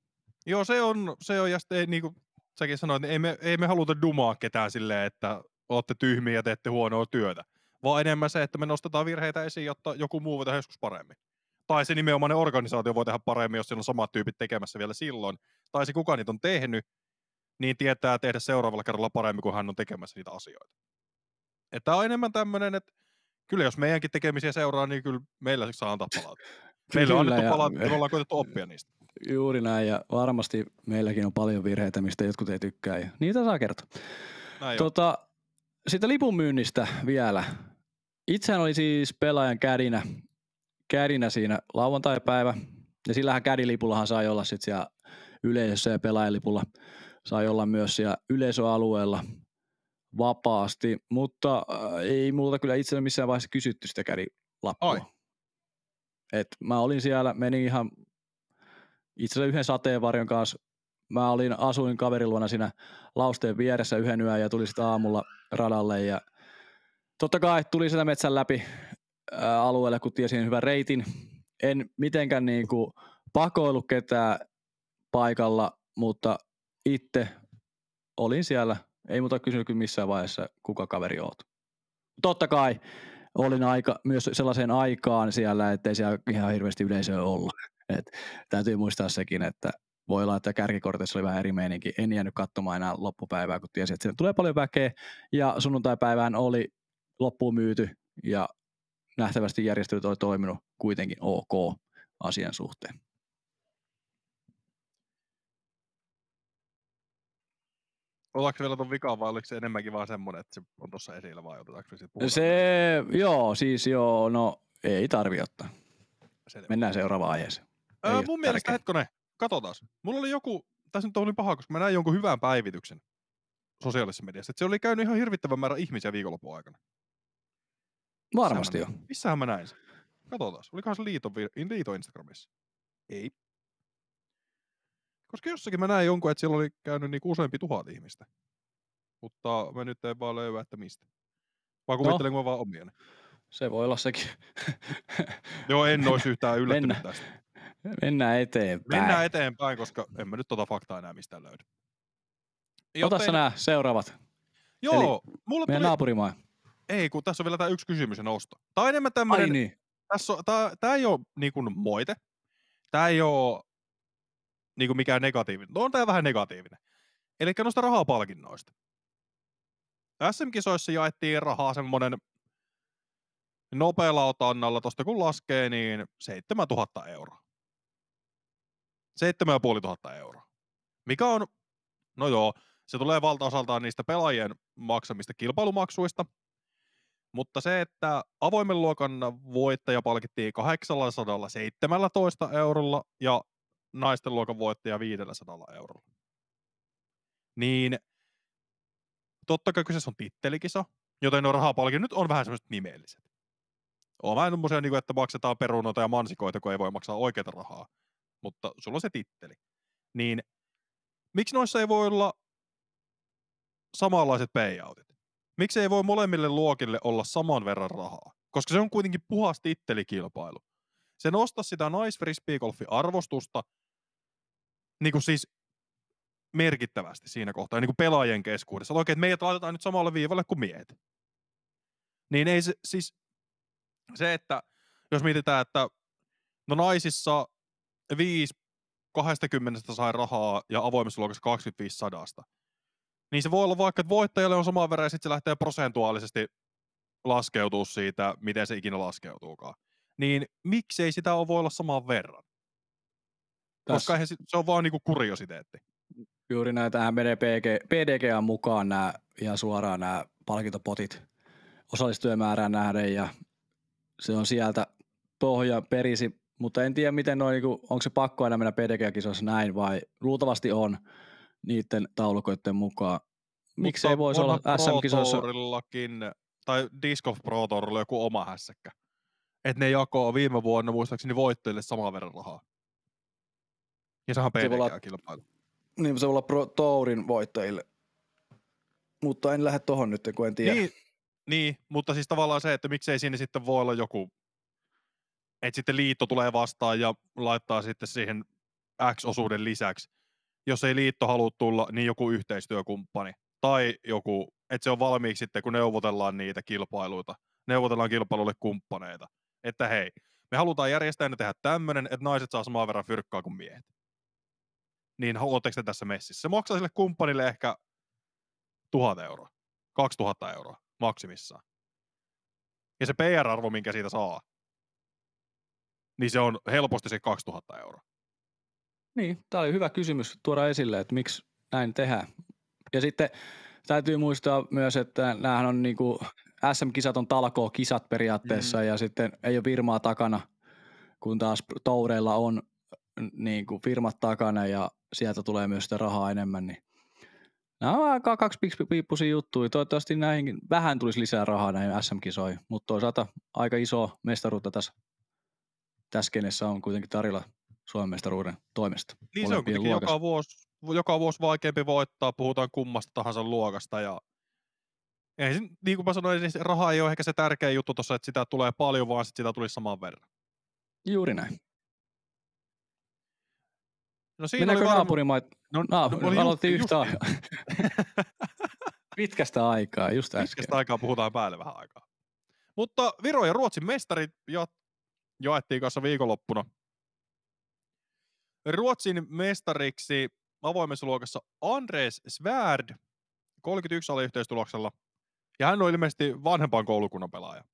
Joo, se on, se on ja sitten ei, niin kuin säkin sanoit, niin ei me, ei me haluta dumaa ketään silleen, että olette tyhmiä ja teette huonoa työtä. Vaan enemmän se, että me nostetaan virheitä esiin, jotta joku muu voi tehdä joskus paremmin. Tai se nimenomainen organisaatio voi tehdä paremmin, jos siellä on samat tyypit tekemässä vielä silloin. Tai se kuka niitä on tehnyt, niin tietää tehdä seuraavalla kerralla paremmin, kun hän on tekemässä niitä asioita. Että on enemmän tämmöinen, että kyllä jos meidänkin tekemisiä seuraa, niin kyllä meillä saa antaa palautetta. Meille on annettu palautetta, me ollaan koetettu oppia niistä. Juuri näin, ja varmasti meilläkin on paljon virheitä, mistä jotkut ei tykkää, ja niitä saa kertoa. Näin. Tota, sitä lipun myynnistä vielä. Itsehän oli siis pelaajan kädinä, kädinä siinä lauantai-päivä, ja sillähän kädilipullahan sai olla sitten siellä yleisössä ja pelaajalipulla sai olla myös siellä yleisöalueella vapaasti, mutta äh, ei multa kyllä itsellä missään vaiheessa kysytty sitä kädilappua. Ai. Et mä olin siellä, menin ihan itse asiassa yhden sateenvarjon kanssa. Mä olin, asuin kaverin luona siinä lausteen vieressä yhden yön ja tuli sitten aamulla radalle ja totta kai tuli sitä metsän läpi ää, alueelle, kun tiesin hyvän reitin. En mitenkään niinku pakoillu ketään paikalla, mutta itse olin siellä. Ei muuta kysynyt missään vaiheessa, kuka kaveri oot. Totta kai olin aika, myös sellaiseen aikaan siellä, ettei siellä ihan hirveästi yleisöä ollut. Et täytyy muistaa sekin, että voi olla, että kärkikortissa oli vähän eri meininki. En jäänyt katsomaan enää loppupäivää, kun tiesin, että sinne tulee paljon väkeä. Ja sunnuntaipäivään oli loppuun myyty ja nähtävästi järjestelyt oli toiminut kuitenkin ok asian suhteen. Otatko vielä ton vikaan vai oliko se enemmänkin vaan semmoinen, että se on tuossa esillä vai otetaanko me siitä? Se, joo, siis joo, no ei tarvi ottaa. Selvä. Mennään seuraavaan aiheeseen. Öö, mun mielestä, tärkeä. hetkonen, katsotaan. Mulla oli joku, tässä nyt oli paha, koska mä näin jonkun hyvän päivityksen sosiaalisessa mediassa. Että se oli käynyt ihan hirvittävän määrä ihmisiä viikonlopun aikana. Varmasti jo. Missähän mä näin sen? Katsotaan. Olikohan se liiton, vi- liiton Instagramissa? Ei. Koska jossakin mä näin jonkun, että siellä oli käynyt niinku useampi tuhat ihmistä. Mutta mä nyt en vaan löyä, että mistä. Vai kuvittelenko mä vaan omiani? Se voi olla sekin. Joo, en olisi yhtään yllättynyt Mennään. tästä. Mennään eteenpäin. Mennään eteenpäin, koska en mä nyt tota faktaa enää mistään löydä. Ota sä nämä seuraavat. Joo, mulla Meidän tuli... naapurimaa. Ei, kun tässä on vielä tämä yksi kysymys ja nosto. Tämä on enemmän Ai tämmöinen, niin. tässä on, tää, tää ei ole niinku moite. Tämä ei ole niinku mikään negatiivinen. No on tämä vähän negatiivinen. Eli noista rahapalkinnoista. SM-kisoissa jaettiin rahaa semmonen nopealla otannalla, tosta kun laskee, niin 7000 euroa. 7500 euroa. Mikä on, no joo, se tulee valtaosaltaan niistä pelaajien maksamista kilpailumaksuista, mutta se, että avoimen luokan voittaja palkittiin 817 eurolla ja naisten luokan voittaja 500 eurolla. Niin totta kai kyseessä on tittelikisa, joten nuo rahapalkinnot nyt on vähän semmoiset nimelliset. On vähän semmoisia, niin että maksetaan perunoita ja mansikoita, kun ei voi maksaa oikeita rahaa. Mutta sulla on se titteli. Niin miksi noissa ei voi olla samanlaiset payoutit? Miksi ei voi molemmille luokille olla saman verran rahaa? Koska se on kuitenkin puhas tittelikilpailu. Se nostaisi sitä naisfrisbeegolfin arvostusta niin kuin siis merkittävästi siinä kohtaa, niin kuin pelaajien keskuudessa. Oikein, että meidät laitetaan nyt samalle viivalle kuin miehet. Niin ei se, siis se, että jos mietitään, että no naisissa 5 20 sai rahaa ja avoimessa luokassa 25 sadasta, niin se voi olla vaikka, että voittajalle on sama verran ja sitten se lähtee prosentuaalisesti laskeutuu siitä, miten se ikinä laskeutuukaan. Niin miksei sitä ole voi olla saman verran? Tässä. Koska se, se on vaan niinku kuriositeetti. Juuri näin, tähän menee PG, PDGA mukaan nämä ihan suoraan nämä palkintopotit osallistujamäärään nähden ja se on sieltä pohja perisi, mutta en tiedä miten noin, niin onko se pakko aina mennä PDG-kisoissa näin vai luultavasti on niiden taulukoiden mukaan. Miksi ei voisi olla SM-kisoissa? tai Disc Golf Pro Tourilla joku oma hässäkkä. Että ne jakoo viime vuonna muistaakseni voittajille saman verran rahaa. Ja sehän PDG-kilpailu. Niin, se voi olla Pro Tourin voittajille. Mutta en lähde tohon nyt, kun en tiedä. Niin, niin, mutta siis tavallaan se, että miksei siinä sitten voi olla joku, että sitten liitto tulee vastaan ja laittaa sitten siihen X-osuuden lisäksi. Jos ei liitto halua tulla, niin joku yhteistyökumppani. Tai joku, että se on valmiiksi sitten, kun neuvotellaan niitä kilpailuita. Neuvotellaan kilpailuille kumppaneita. Että hei, me halutaan järjestää ja tehdä tämmöinen, että naiset saa samaa verran fyrkkaa kuin miehet niin haluatteko te tässä messissä? Se maksaa sille kumppanille ehkä tuhat euroa, 2000 euroa maksimissaan. Ja se PR-arvo, minkä siitä saa, niin se on helposti se 2000 euroa. Niin, tämä oli hyvä kysymys tuoda esille, että miksi näin tehdään. Ja sitten täytyy muistaa myös, että näähän on niinku, SM-kisat on talkoo kisat periaatteessa mm. ja sitten ei ole firmaa takana, kun taas toureilla on niin kuin firmat takana ja sieltä tulee myös sitä rahaa enemmän, niin nämä on aika kaksipiippuisia juttuja. Toivottavasti näihin vähän tulisi lisää rahaa näihin SM-kisoihin, mutta toisaalta aika iso mestaruutta tässä, tässä kenessä on kuitenkin tarjolla Suomen mestaruuden toimesta. Niin se on kuitenkin joka vuosi, joka vuosi vaikeampi voittaa, puhutaan kummasta tahansa luokasta ja ei, niin kuin mä sanoin, niin raha ei ole ehkä se tärkeä juttu tuossa, että sitä tulee paljon, vaan sit sitä tulisi saman verran. Juuri näin. No siinä Mennäänkö varma... naapurimaat? No, Naapuri, no, aloitettiin yhtä aikaa. Pitkästä aikaa, just äsken. Pitkästä aikaa puhutaan päälle vähän aikaa. Mutta Viro ja Ruotsin mestarit jaettiin kanssa viikonloppuna. Ruotsin mestariksi avoimessa luokassa Andres Svärd, 31 oli yhteistuloksella. Ja hän on ilmeisesti vanhempaan koulukunnan pelaaja.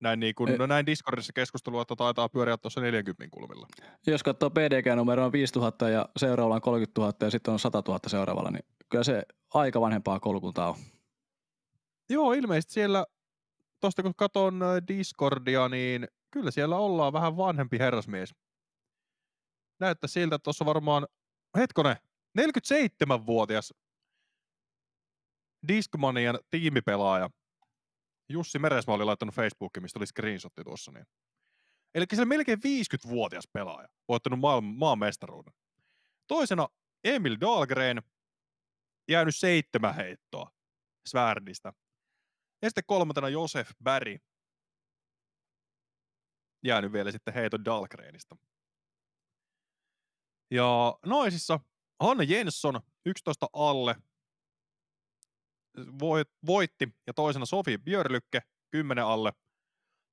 Näin, niin kuin, no näin Discordissa keskustelua, että taitaa pyöriä tuossa 40 kulmilla. Jos katsoo PDG-numero on 5000 ja seuraavalla on 30 000 ja sitten on 100 000 seuraavalla, niin kyllä se aika vanhempaa koulukuntaa on. Joo, ilmeisesti siellä, tuosta kun katson Discordia, niin kyllä siellä ollaan vähän vanhempi herrasmies. Näyttää siltä, että tuossa varmaan, hetkone, 47-vuotias Discmanian tiimipelaaja Jussi Meresmaa oli laittanut Facebookiin, mistä oli screenshotti tuossa. Niin. Eli se melkein 50-vuotias pelaaja, voittanut maailman, maan mestaruuden. Toisena Emil Dahlgren, jäänyt seitsemän heittoa Svärdistä. Ja sitten kolmantena Josef Berg, jäänyt vielä sitten heiton Dahlgrenista. Ja naisissa Hanna Jensson, 11 alle, voitti ja toisena Sofi Björlykke 10 alle.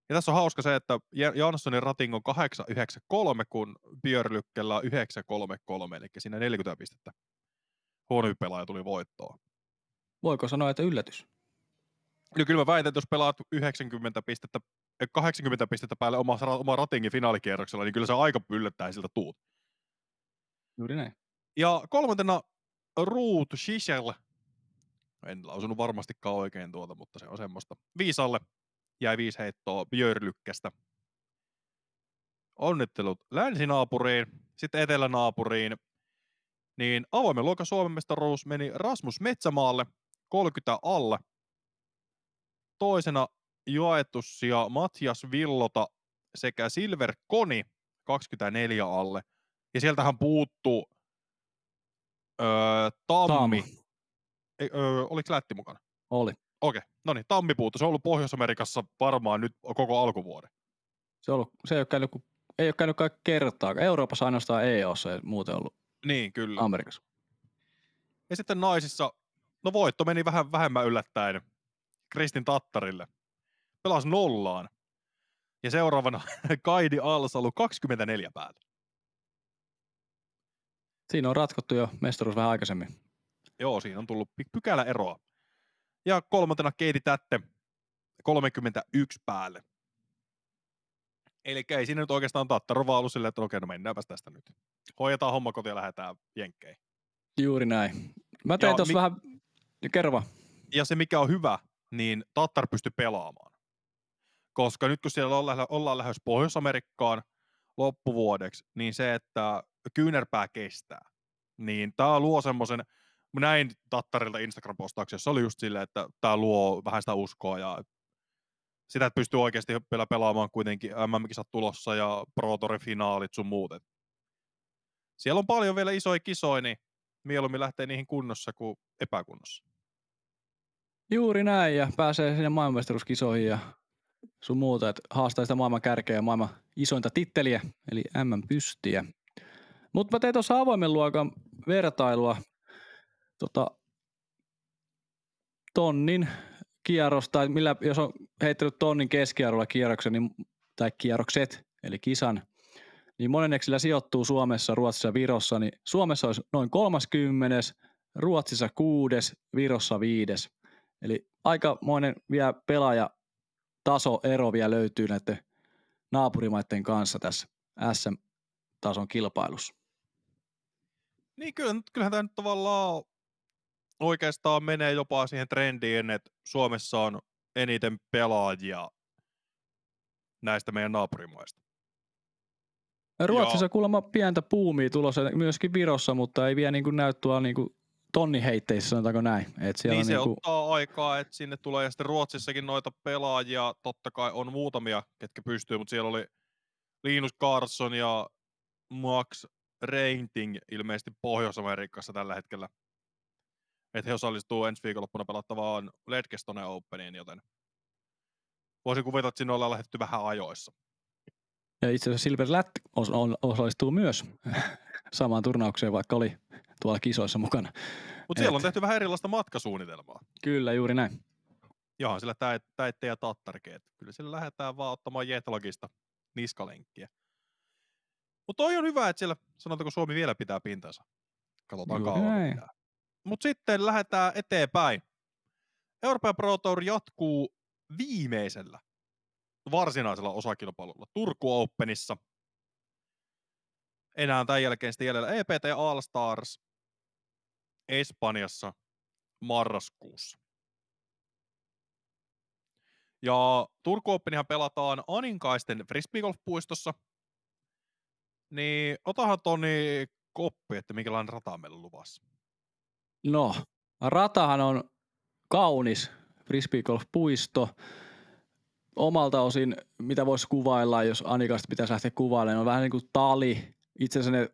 Ja tässä on hauska se, että Janssonin rating on 893, kun Björlykkellä on 933, eli siinä 40 pistettä. Huonompi pelaaja tuli voittoon. Voiko sanoa, että yllätys? No kyllä mä väitän, että jos pelaat 90 pistettä, 80 pistettä päälle oma, oma ratingin finaalikierroksella, niin kyllä se aika yllättäen siltä tuut. Juuri näin. Ja kolmantena Ruut Shishel en lausunut varmastikaan oikein tuota, mutta se on semmoista. Viisalle jäi viisi heittoa Björlykkästä. Onnittelut länsinaapuriin, sitten etelänaapuriin. Niin avoimen luokan Suomen mestaruus meni Rasmus Metsämaalle 30 alle. Toisena jaetus ja Matias Villota sekä Silver Koni 24 alle. Ja sieltähän puuttuu öö, Tammi, Tam. Ei, öö, oliko Lätti mukana? Oli. Okei, okay. no niin, tammipuuta. Se on ollut Pohjois-Amerikassa varmaan nyt koko alkuvuoden. Se, on ollut, se ei ole käynyt, ei ole käynyt kaikki kertaa. Euroopassa ainoastaan EOssa ja muuten ollut Niin, kyllä. Amerikassa. Ja sitten naisissa, no voitto meni vähän vähemmän yllättäen Kristin Tattarille. Pelasi nollaan. Ja seuraavana Kaidi Alsalu 24 päällä. Siinä on ratkottu jo mestaruus vähän aikaisemmin. Joo, siinä on tullut py- pykälä eroa. Ja kolmantena Keiti Tätte 31 päälle. Eli ei siinä nyt oikeastaan Tattaro vaan ollut silleen, että okei, no mennäänpäs tästä nyt. Hoidetaan homma kotiin ja lähdetään jenkkeihin. Juuri näin. Mä tein tuossa mi- vähän, kerro. Ja se mikä on hyvä, niin Tattar pystyi pelaamaan. Koska nyt kun siellä ollaan, ollaan lähes Pohjois-Amerikkaan loppuvuodeksi, niin se, että kyynärpää kestää, niin tämä luo semmoisen, näin Tattarilta Instagram-postauksessa, oli just silleen, että tämä luo vähän sitä uskoa ja sitä, että pystyy oikeasti pelaamaan kuitenkin MM-kisat tulossa ja Pro finaalit sun muut. Et Siellä on paljon vielä isoja kisoja, niin mieluummin lähtee niihin kunnossa kuin epäkunnossa. Juuri näin, ja pääsee sinne maailmanmestaruuskisoihin ja sun muuta, että haastaa sitä maailman kärkeä ja maailman isointa titteliä, eli M-pystiä. Mutta mä tein tuossa avoimen luokan vertailua tota, tonnin kierrosta, millä, jos on heittänyt tonnin keskiarvolla kierroksen, niin, tai kierrokset, eli kisan, niin moneneksillä sijoittuu Suomessa, Ruotsissa ja Virossa, niin Suomessa olisi noin 30, Ruotsissa kuudes, Virossa viides. Eli aikamoinen vielä pelaaja tasoero vielä löytyy näiden naapurimaiden kanssa tässä SM-tason kilpailussa. Niin kyllä, kyllähän tämä nyt tavallaan oikeastaan menee jopa siihen trendiin, että Suomessa on eniten pelaajia näistä meidän naapurimaista. Ruotsissa Joo. kuulemma pientä puumia tulossa, myöskin Virossa, mutta ei vielä niin kuin näy tuolla niin kuin tonni heitteissä, sanotaanko näin. Et siellä niin on se niin kuin, ottaa aikaa, että sinne tulee, ja sitten Ruotsissakin noita pelaajia, totta kai on muutamia, ketkä pystyy, mutta siellä oli Linus Carlson ja Max Reinting ilmeisesti Pohjois-Amerikassa tällä hetkellä. Että he osallistuu ensi viikonloppuna pelattavaan Ledgestone Openiin, joten voisin kuvitella, että sinne ollaan lähdetty vähän ajoissa. ja itse asiassa Silver Lätt osallistuu myös samaan turnaukseen, vaikka oli tuolla kisoissa mukana. Mutta siellä Et- on tehty vähän erilaista matkasuunnitelmaa. Kyllä, juuri näin. Johan sillä täit, täitte ja tattarkeet. Kyllä sillä lähdetään vaan ottamaan jetlogista niskalenkkiä. Mutta toi on hyvä, että siellä sanotaanko Suomi vielä pitää pintansa. Katsotaan kauan. Mutta sitten lähdetään eteenpäin. Euroopan Pro Tour jatkuu viimeisellä varsinaisella osakilpailulla Turku Openissa. Enää tämän jälkeen sitten jäljellä EPT All Stars Espanjassa marraskuussa. Ja Turku Openihan pelataan Aninkaisten frisbeegolf-puistossa. Niin otahan Toni koppi, että minkälainen rata on meillä luvassa. No, ratahan on kaunis frisbeegolf-puisto. Omalta osin, mitä voisi kuvailla, jos Anikasta pitäisi lähteä kuvailemaan, on vähän niin kuin tali. Itse asiassa ne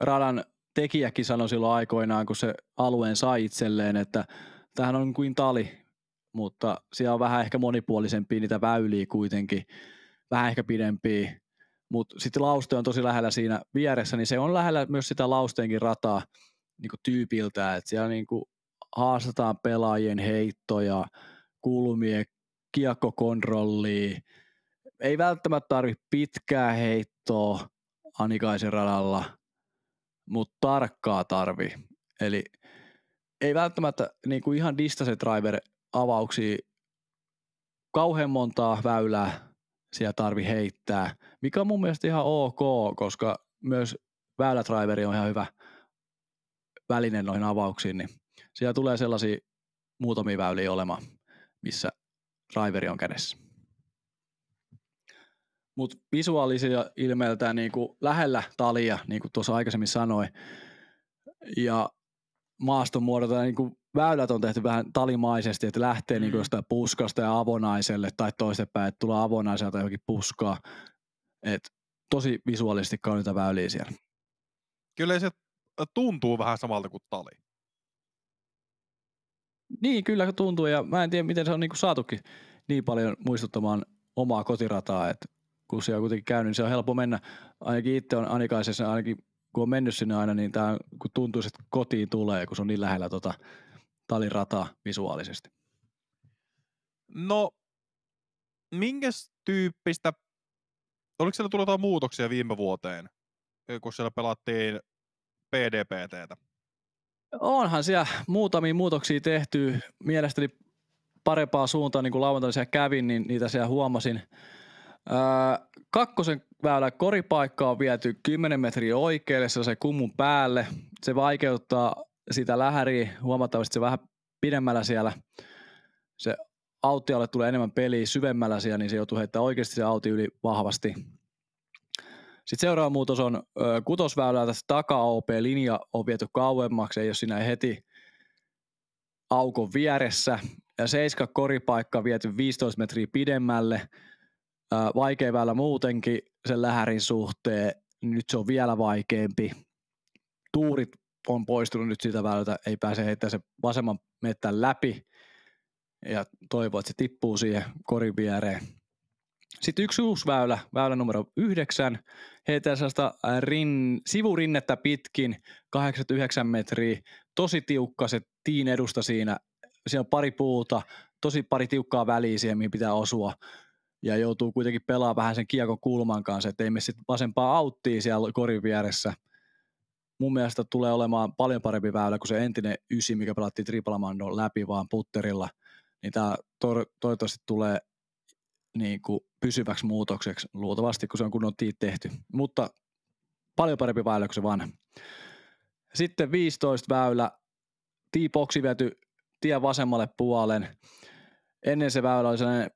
radan tekijäkin sanoi silloin aikoinaan, kun se alueen sai itselleen, että tämähän on kuin tali, mutta siellä on vähän ehkä monipuolisempia niitä väyliä kuitenkin, vähän ehkä pidempiä, mutta sitten lauste on tosi lähellä siinä vieressä, niin se on lähellä myös sitä lausteenkin rataa niin tyypiltä, että siellä niin haastetaan pelaajien heittoja, kulmien kiekkokontrollia, ei välttämättä tarvitse pitkää heittoa Anikaisen radalla, mutta tarkkaa tarvi. Eli ei välttämättä niin kuin ihan distance driver avauksia kauhean montaa väylää siellä tarvi heittää, mikä on mun mielestä ihan ok, koska myös väylädriveri on ihan hyvä väline noihin avauksiin, niin siellä tulee sellaisia muutamia väyliä olemaan, missä driveri on kädessä. Mutta visuaalisia ilmeeltään niin kuin lähellä talia, niin kuin tuossa aikaisemmin sanoin, ja maaston muodolta niin kuin väylät on tehty vähän talimaisesti, että lähtee mm. niin kuin jostain puskasta ja avonaiselle tai toistepäin, että tulee avonaiselta johonkin puskaa. Et tosi visuaalisesti kauniita väyliä siellä. Kyllä se tuntuu vähän samalta kuin tali. Niin, kyllä tuntuu, ja mä en tiedä, miten se on niinku saatukin niin paljon muistuttamaan omaa kotirataa, että kun siellä on kuitenkin käynyt, niin se on helppo mennä. Ainakin itse on Anikaisessa, ainakin kun on mennyt sinne aina, niin tämä, kun tuntuu, että kotiin tulee, kun se on niin lähellä tota, talirataa visuaalisesti. No, minkäs tyyppistä, oliko siellä tullut jotain muutoksia viime vuoteen, kun siellä pelattiin PDPTtä? Onhan siellä muutamia muutoksia tehty. Mielestäni parempaa suuntaan, niin kuin lauantaina siellä kävin, niin niitä siellä huomasin. Öö, kakkosen väylä koripaikka on viety 10 metriä oikealle, se kummun päälle. Se vaikeuttaa sitä lähäriä huomattavasti se vähän pidemmällä siellä. Se autialle tulee enemmän peliä syvemmällä siellä, niin se joutuu heittämään oikeasti se auti yli vahvasti. Sitten seuraava muutos on ö, kutosväylää tästä taka-OP-linja on viety kauemmaksi, ei ole siinä heti aukon vieressä. Ja seiska koripaikka viety 15 metriä pidemmälle. Vaikea väylä muutenkin sen lähärin suhteen, nyt se on vielä vaikeampi. Tuurit on poistunut nyt siitä väylältä, ei pääse heittämään se vasemman mettän läpi. Ja toivoo, että se tippuu siihen korin viereen. Sitten yksi uusi väylä, väylä numero yhdeksän, heitää sellaista rin, sivurinnettä pitkin, 89 metriä, tosi tiukka se tiin edusta siinä, siellä on pari puuta, tosi pari tiukkaa väliä siihen, mihin pitää osua, ja joutuu kuitenkin pelaamaan vähän sen kiekon kulman kanssa, ettei me sitten vasempaa auttia siellä korin vieressä. Mun mielestä tulee olemaan paljon parempi väylä kuin se entinen ysi, mikä pelattiin Triplamando läpi vaan putterilla. Niin tämä to- toivottavasti tulee niin kuin pysyväksi muutokseksi luultavasti, kun se on kunnon tiit tehty. Mutta paljon parempi väylä kuin se vanha. Sitten 15 väylä, tiipoksi viety tien vasemmalle puolen. Ennen se väylä oli sellainen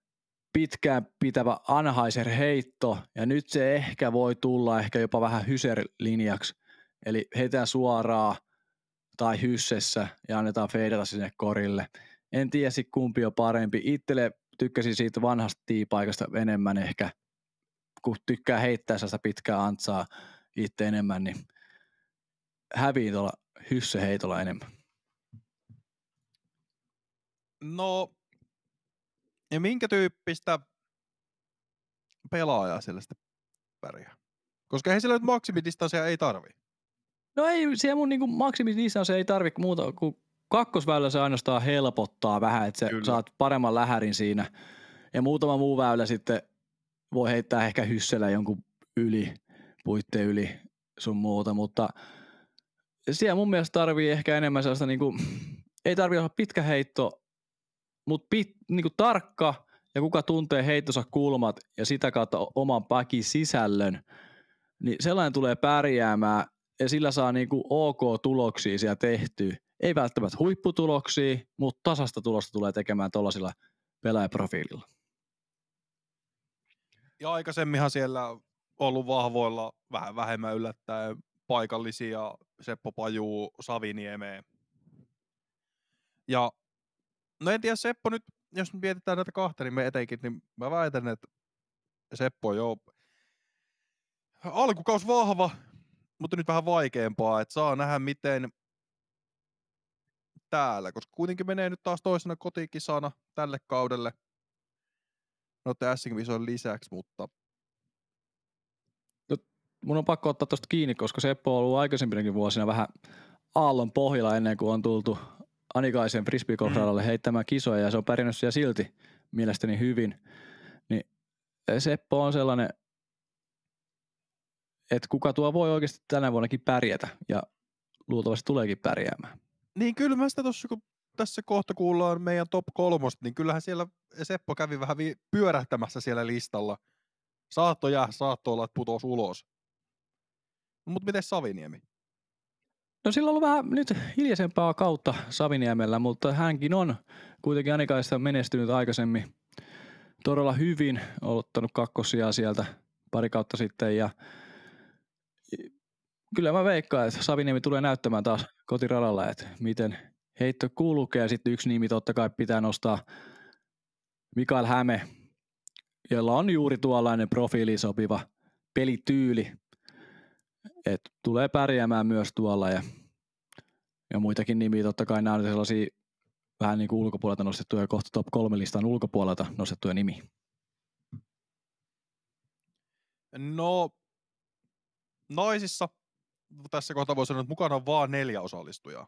pitkään pitävä Anheiser heitto, ja nyt se ehkä voi tulla ehkä jopa vähän hyser-linjaksi. Eli heitään suoraan tai hyssessä ja annetaan feidata sinne korille. En tiedä kumpi on parempi. Ittele tykkäsin siitä vanhasta tiipaikasta enemmän ehkä, kun tykkää heittää sitä pitkää antsaa itse enemmän, niin hävii tuolla heitolla enemmän. No, ja minkä tyyppistä pelaajaa siellä sitten pärjää? Koska ei siellä nyt maksimidistanssia ei tarvi. No ei, siellä mun niinku maksimidistanssia ei tarvi muuta kuin kakkosväylä se ainoastaan helpottaa vähän, että sä Kyllä. saat paremman lähärin siinä. Ja muutama muu väylä sitten voi heittää ehkä hyssellä jonkun yli, puitteen yli sun muuta, mutta siellä mun mielestä tarvii ehkä enemmän sellaista, niin kuin, ei tarvii olla pitkä heitto, mutta pit, niin kuin tarkka ja kuka tuntee heittonsa kulmat ja sitä kautta oman päkin sisällön, niin sellainen tulee pärjäämään ja sillä saa niin kuin ok tuloksia siellä tehtyä. Ei välttämättä huipputuloksia, mutta tasasta tulosta tulee tekemään tuollaisilla pelaajaprofiililla. Ja aikaisemminhan siellä on ollut vahvoilla vähän vähemmän yllättäen paikallisia Seppo Pajuu, Saviniemeä. Ja no en tiedä, Seppo nyt, jos nyt mietitään näitä kahta, niin me etenkin, niin mä väitän, että Seppo on jo alkukaus vahva, mutta nyt vähän vaikeampaa, että saa nähdä miten täällä, koska kuitenkin menee nyt taas toisena kotikisana tälle kaudelle. No visoin lisäksi, mutta... No, mun on pakko ottaa tuosta kiinni, koska Seppo on ollut aikaisempinakin vuosina vähän aallon pohjalla ennen kuin on tultu Anikaisen frisbee mm. heittämään kisoja ja se on pärjännyt siellä silti mielestäni hyvin. Niin Seppo on sellainen, että kuka tuo voi oikeasti tänä vuonnakin pärjätä ja luultavasti tuleekin pärjäämään. Niin kyllä mä sitä tossa, kun tässä kohta kuullaan meidän top kolmosta, niin kyllähän siellä Seppo kävi vähän vi- pyörähtämässä siellä listalla. Saatto jää, saatto olla, että putos ulos. Mutta miten Saviniemi? No sillä on ollut vähän nyt hiljaisempaa kautta Saviniemellä, mutta hänkin on kuitenkin Anikaista menestynyt aikaisemmin todella hyvin, ottanut kakkosia sieltä pari kautta sitten ja kyllä mä veikkaan, että Saviniemi tulee näyttämään taas kotiradalla, että miten heitto kulkee. Ja sitten yksi nimi totta kai pitää nostaa Mikael Häme, jolla on juuri tuollainen profiili sopiva pelityyli. Et tulee pärjäämään myös tuolla ja, ja muitakin nimiä totta kai nämä on sellaisia vähän niin kuin ulkopuolelta nostettuja kohta top kolme listan ulkopuolelta nostettuja nimi. No, naisissa tässä kohtaa voi sanoa, että mukana on vaan neljä osallistujaa.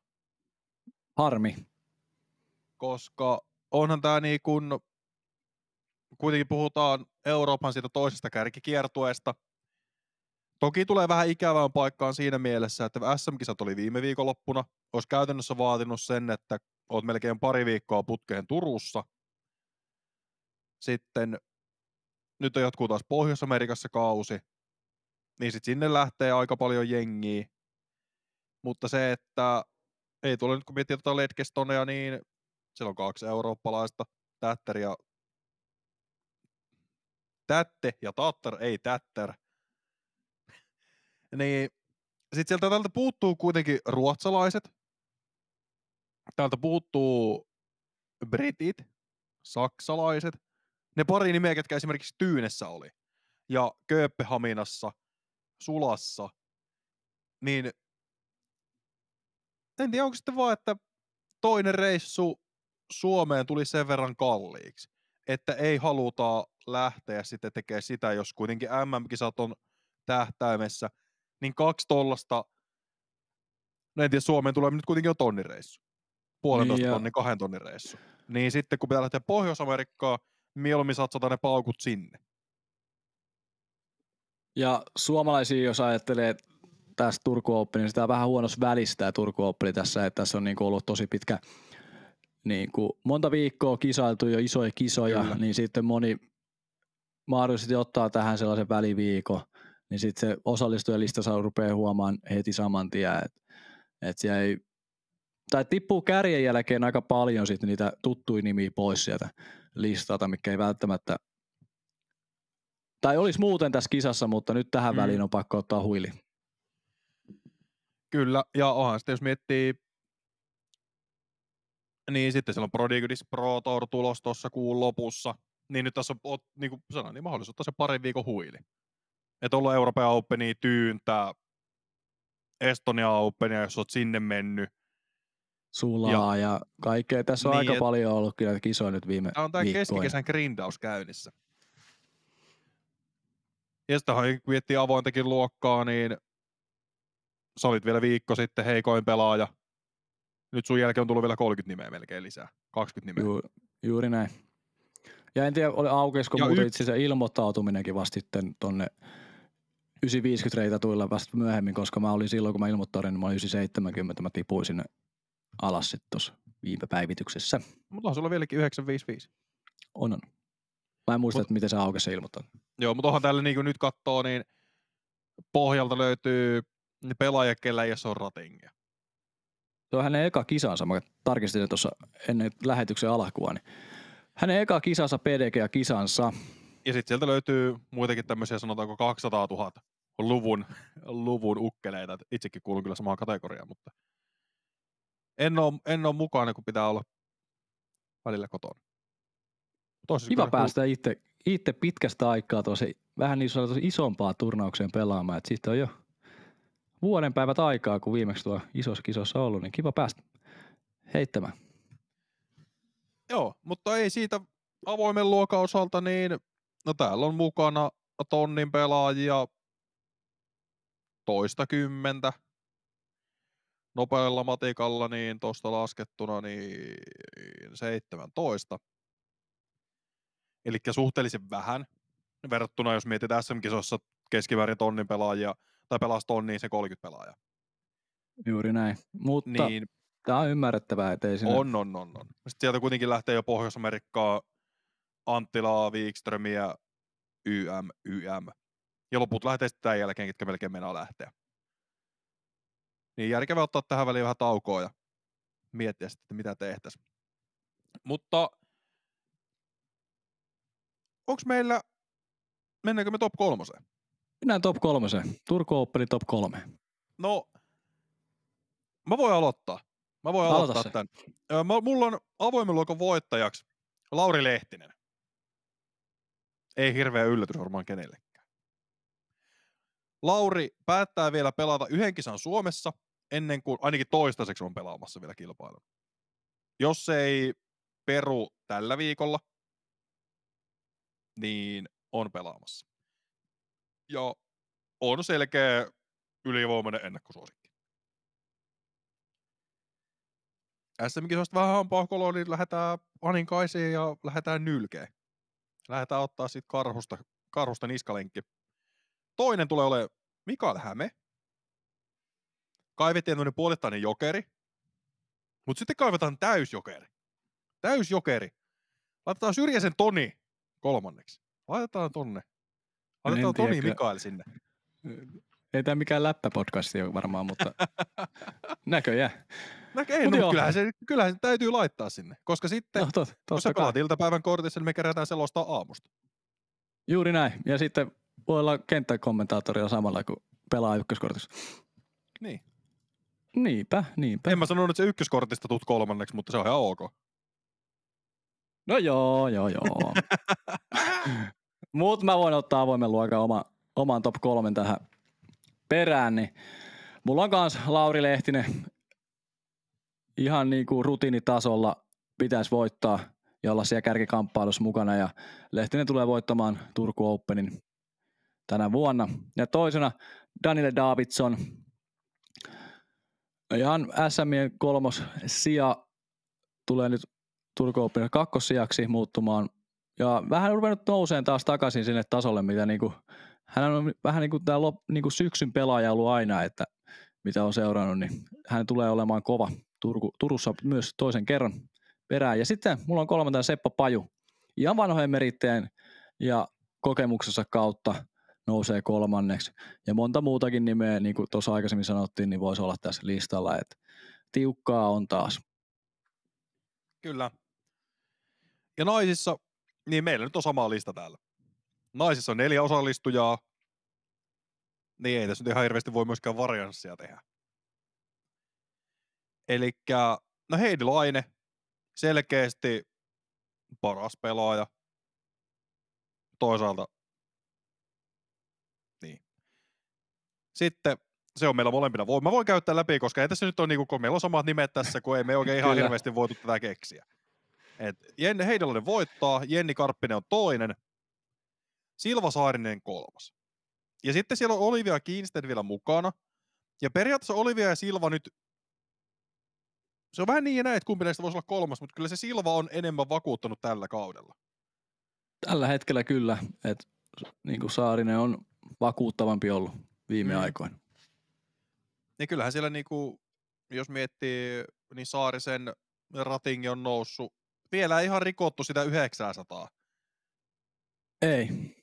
Harmi. Koska onhan tämä niin kuin, kuitenkin puhutaan Euroopan siitä toisesta kärkikiertueesta. Toki tulee vähän ikävään paikkaan siinä mielessä, että SM-kisat oli viime viikonloppuna. Olisi käytännössä vaatinut sen, että olet melkein pari viikkoa putkeen Turussa. Sitten nyt on jotkut taas Pohjois-Amerikassa kausi, niin sitten sinne lähtee aika paljon jengiä. Mutta se, että ei tule nyt kun miettii tuota Ledgestoneja, niin siellä on kaksi eurooppalaista, Tätter ja Tätte ja Tatter, ei Tätter. Niin sitten sieltä täältä puuttuu kuitenkin ruotsalaiset, täältä puuttuu britit, saksalaiset, ne pari nimeä, ketkä esimerkiksi Tyynessä oli, ja Kööpenhaminassa, Sulassa, niin en tiedä, onko sitten vaan, että toinen reissu Suomeen tuli sen verran kalliiksi, että ei haluta lähteä sitten tekemään sitä, jos kuitenkin MM-kisat on tähtäimessä, niin kaksi tollasta, no en tiedä, Suomeen tulee nyt kuitenkin jo tonnin reissu. Puolentoista niin tonnin, kahden tonnin reissu. Niin sitten kun pitää lähteä Pohjois-Amerikkaan, mieluummin satsataan ne paukut sinne. Ja suomalaisia, jos ajattelee tästä Turku Open, niin sitä on vähän huonossa välistä Turku Open tässä, että tässä on niin ollut tosi pitkä, niin kuin monta viikkoa kisailtu jo isoja kisoja, Kyllä. niin sitten moni mahdollisesti ottaa tähän sellaisen väliviikon, niin sitten se osallistujalista saa rupeaa huomaan heti saman tien, että et siellä ei, tai tippuu kärjen jälkeen aika paljon sitten niitä tuttuja nimiä pois sieltä listalta, mikä ei välttämättä tai olisi muuten tässä kisassa, mutta nyt tähän mm. väliin on pakko ottaa huili. Kyllä, ja onhan sitten jos miettii, niin sitten siellä on Prodigudis Pro Tour tulos tuossa kuun lopussa, niin nyt tässä on, niin kuin sanoin, niin mahdollisuus se parin viikon huili. Että ollut Euroopan Openia, Tyyntä, Estonia Openia, jos olet sinne mennyt. Sulaa ja, ja kaikkea. Tässä on niin, aika et, paljon ollut kyllä kisoja nyt viime Tämä on tämä keskikesän grindaus käynnissä. Ja sitten kun miettii avointakin luokkaa, niin sä olit vielä viikko sitten heikoin pelaaja. Nyt sun jälkeen on tullut vielä 30 nimeä melkein lisää. 20 nimeä. Ju, juuri näin. Ja en tiedä, oli aukeisiko muuten y- itse asiassa ilmoittautuminenkin vasta sitten tonne 950 reitatuilla vasta myöhemmin, koska mä olin silloin, kun mä ilmoittauduin, niin mä olin 970, mä tipuin sinne alas sitten tuossa viime päivityksessä. Mutta on sulla vieläkin 955. On, on. Mä en muista, Mut, että miten se aukesi se ilmoittanut. Joo, mutta onhan täällä niin nyt katsoo, niin pohjalta löytyy pelaaja, kellä ei ole ratingia. Se on hänen eka kisansa. Mä tarkistin tuossa ennen lähetyksen alkua. Niin hänen eka kisansa, PDG ja sitten sieltä löytyy muitakin tämmöisiä, sanotaanko 200 000 luvun, luvun ukkeleita. Itsekin kuulun kyllä samaan kategoriaan, mutta en ole, en ole mukana, kun pitää olla välillä kotona. Tosi Kiva päästä kuul... itse, itse pitkästä aikaa tosi vähän niin sanotusti isompaa turnaukseen pelaamaan. Että siitä on jo vuoden päivät aikaa, kun viimeksi tuo isossa kisossa ollut, niin kiva päästä heittämään. Joo, mutta ei siitä avoimen luokan osalta, niin no täällä on mukana tonnin pelaajia toista kymmentä. Nopealla matikalla niin tuosta laskettuna niin 17. Eli suhteellisen vähän verrattuna, jos mietit SM-kisossa keskiväärin tonnin pelaajia, tai pelas tonniin se 30 pelaajaa. Juuri näin. Mutta niin, tämä on ymmärrettävää, että ei sinne... On, on, on, on. Sitten sieltä kuitenkin lähtee jo Pohjois-Amerikkaa, Anttilaa, Wikströmiä, YM, YM. Ja loput lähtee sitten tämän jälkeen, ketkä melkein mennään lähteä. Niin järkevää ottaa tähän väliin vähän taukoa ja miettiä sitten, mitä tehtäisiin. Mutta onko meillä, mennäänkö me top kolmoseen? Mennään top kolmoseen. Turku Open top kolme. No, mä voin aloittaa. Mä voin Aloita aloittaa se. tämän. Mä, mulla on avoimen luokan voittajaksi Lauri Lehtinen. Ei hirveä yllätys varmaan kenellekään. Lauri päättää vielä pelata yhden kisan Suomessa ennen kuin ainakin toistaiseksi on pelaamassa vielä kilpailun. Jos se ei peru tällä viikolla, niin on pelaamassa. Ja on selkeä ylivoimainen ennakkosuosikki. SM-kisoista vähän hampaa koloa, niin lähdetään Aninkaisiin ja lähdetään nylkeen. Lähdetään ottaa sitten karhusta, karhusta niskalenkki. Toinen tulee olemaan Mikael Häme. Kaivettiin tämmöinen puolittainen jokeri. Mutta sitten kaivetaan täysjokeri. Täysjokeri. Laitetaan Syrjäsen Toni kolmanneksi. Laitetaan tonne. Laitetaan tiedä Toni kyllä. Mikael sinne. Ei tämä mikään läppäpodcasti ole varmaan, mutta näköjään. Mut no, joo. kyllähän, se, kyllähän se täytyy laittaa sinne. Koska sitten, No, tot, kun sä pelaat iltapäivän kortissa, niin me kerätään selostaa aamusta. Juuri näin. Ja sitten voi olla kenttäkommentaattorilla samalla kuin pelaa ykköskortissa. Niin. Niinpä, niinpä. En mä sanonut, että se ykköskortista tuut kolmanneksi, mutta se on ihan ok. No joo, joo, joo. Mutta mä voin ottaa avoimen luokan oma, oman top kolmen tähän perään, niin mulla on kans Lauri Lehtinen ihan niinku rutiinitasolla pitäisi voittaa ja olla siellä kärkikamppailussa mukana. Ja Lehtinen tulee voittamaan Turku Openin tänä vuonna. Ja toisena Daniel Davidson, ihan SMien kolmos sija tulee nyt Turku Openin kakkossijaksi muuttumaan. Ja vähän ruvennut nouseen taas takaisin sinne tasolle, mitä niinku, hän on vähän niin kuin tämä lop, niinku syksyn pelaaja ollut aina, että mitä on seurannut, niin hän tulee olemaan kova Turku, Turussa myös toisen kerran perään. Ja sitten mulla on kolmantena Seppo Paju, ihan vanhojen meritteen ja kokemuksensa kautta nousee kolmanneksi. Ja monta muutakin nimeä, niin kuin tuossa aikaisemmin sanottiin, niin voisi olla tässä listalla, että tiukkaa on taas. Kyllä. Ja naisissa, niin meillä nyt on sama lista täällä. Naisissa on neljä osallistujaa, niin ei tässä nyt ihan hirveästi voi myöskään varianssia tehdä. Eli no Heidi Laine, selkeästi paras pelaaja. Toisaalta, niin. Sitten se on meillä molempina. Voi- Mä voin käyttää läpi, koska ei tässä nyt ole, niinku, kun meillä on samat nimet tässä, kun ei me oikein ihan hirveästi voitu tätä keksiä. Et Jenni Heidelainen voittaa, Jenni Karppinen on toinen, Silva Saarinen kolmas. Ja sitten siellä on Olivia Kiinstead vielä mukana. Ja periaatteessa Olivia ja Silva nyt, se on vähän niin ja näin, että kumpi näistä voisi olla kolmas, mutta kyllä se Silva on enemmän vakuuttanut tällä kaudella. Tällä hetkellä kyllä, että niin kuin Saarinen on vakuuttavampi ollut viime Mm. aikoina. Ja kyllähän siellä niinku, jos miettii, niin Saarisen ratingi on noussut. Vielä ei ihan rikottu sitä 900. Ei.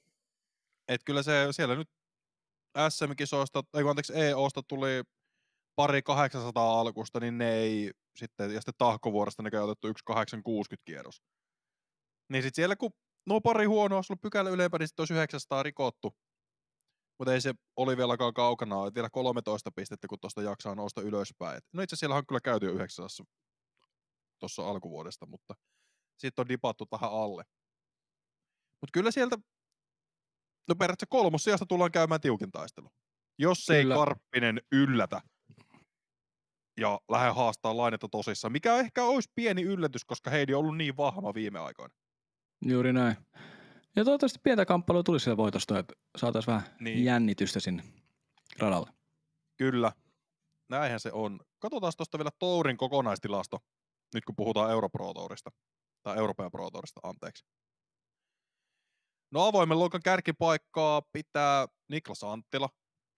Et kyllä se siellä nyt SM-kisoista, ei anteeksi EOsta tuli pari 800 alkusta, niin ne ei sitten, ja sitten tahkovuorosta ne otettu yksi 860 kierros. Niin sitten siellä kun no pari huonoa, olisi ollut pykälä ylempää, niin sitten olisi 900 rikottu. Mutta ei se oli vieläkaan kaukana, ole. vielä 13 pistettä, kun tuosta jaksaa nousta ylöspäin. Et No itse siellä on kyllä käyty jo 900 tuossa alkuvuodesta, mutta sitten on dipattu tähän alle. Mutta kyllä sieltä, no periaatteessa kolmos sijasta tullaan käymään tiukin taistelu. Jos ei Kyllä. Karppinen yllätä ja lähde haastaa lainetta tosissaan, mikä ehkä olisi pieni yllätys, koska Heidi on ollut niin vahva viime aikoina. Juuri näin. Ja toivottavasti pientä kamppailua tulisi siellä voitosta, että saataisiin vähän Niin. jännitystä sinne radalle. Kyllä, näinhän se on. Katsotaan tuosta vielä Tourin kokonaistilasto, nyt kun puhutaan Europro Tourista, tai Euroopan Pro Tourista, anteeksi. No avoimen luokan kärkipaikkaa pitää Niklas Anttila,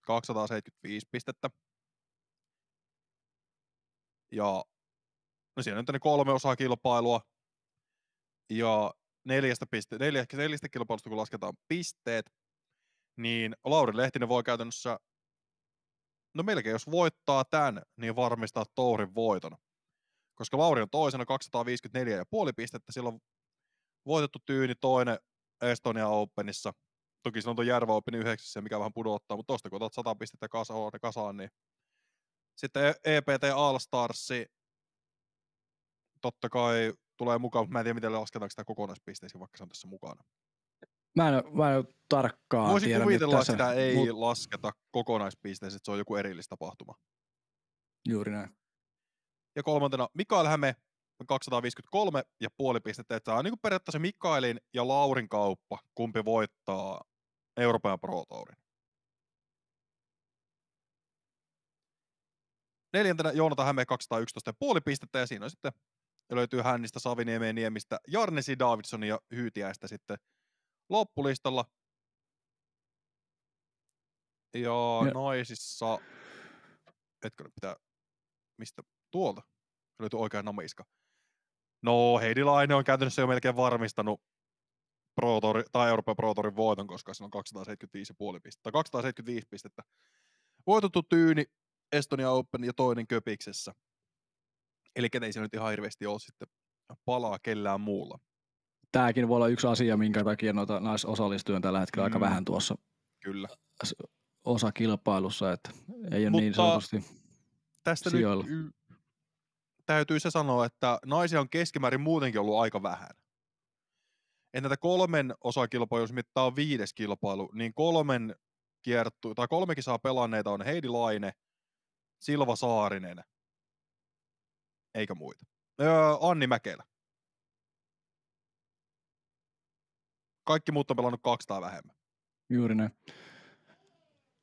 275 pistettä. Ja no on nyt ne kolme osaa kilpailua. Ja neljästä, piste, neljä, neljästä kilpailusta kun lasketaan pisteet, niin Lauri Lehtinen voi käytännössä no melkein jos voittaa tämän, niin varmistaa Tourin voiton. Koska Lauri on toisena 254,5 pistettä, sillä on voitettu tyyni toinen Estonia Openissa. Toki silloin on Järvä Open 9, mikä vähän pudottaa, mutta tosta kun otat 100 pistettä kasaan, kasaan niin sitten E- EPT All Starsi, totta kai tulee mukaan, mutta mä en tiedä miten lasketaanko sitä kokonaispisteisiin, vaikka se on tässä mukana. Mä en, mä en oo tarkkaan Voisin tiedä kuvitella, että sitä ei mut lasketa kokonaispisteisiin, että se on joku erillistapahtuma. Juuri näin. Ja kolmantena Mikael Häme, 253 ja puoli pistettä. Tämä on niin periaatteessa Mikaelin ja Laurin kauppa, kumpi voittaa Euroopan Pro Tourin. Neljäntenä Joonata Häme 211,5 pistettä ja siinä on sitten löytyy Hännistä, Saviniemeen, Niemistä, Jarnesi, Davidson ja Hyytiäistä sitten loppulistalla. Ja, ja. naisissa, hetkinen pitää, mistä tuolta löytyy oikea namiska. No Heidi Laine on käytännössä jo melkein varmistanut Pro Tour, tai Euroopan Pro Tourin voiton, koska se on 275,5 pistettä, tai 275 pistettä. Voitettu Tyyni, Estonia Open ja toinen Köpiksessä. Eli ei se nyt ihan hirveästi ole sitten palaa kellään muulla. Tämäkin voi olla yksi asia, minkä takia noita naisosallistujia on tällä hetkellä mm. aika vähän tuossa Kyllä. osa kilpailussa, että ei ole Mutta niin sanotusti tästä sijoilla. nyt täytyy se sanoa, että naisia on keskimäärin muutenkin ollut aika vähän. Et näitä kolmen osakilpailuja, jos mittaa viides kilpailu, niin kolmen kiertu, tai kolme kisaa pelanneita on Heidi Laine, Silva Saarinen, eikä muita. Öö, Anni Mäkelä. Kaikki muut on pelannut kaksi tai vähemmän. Juuri näin.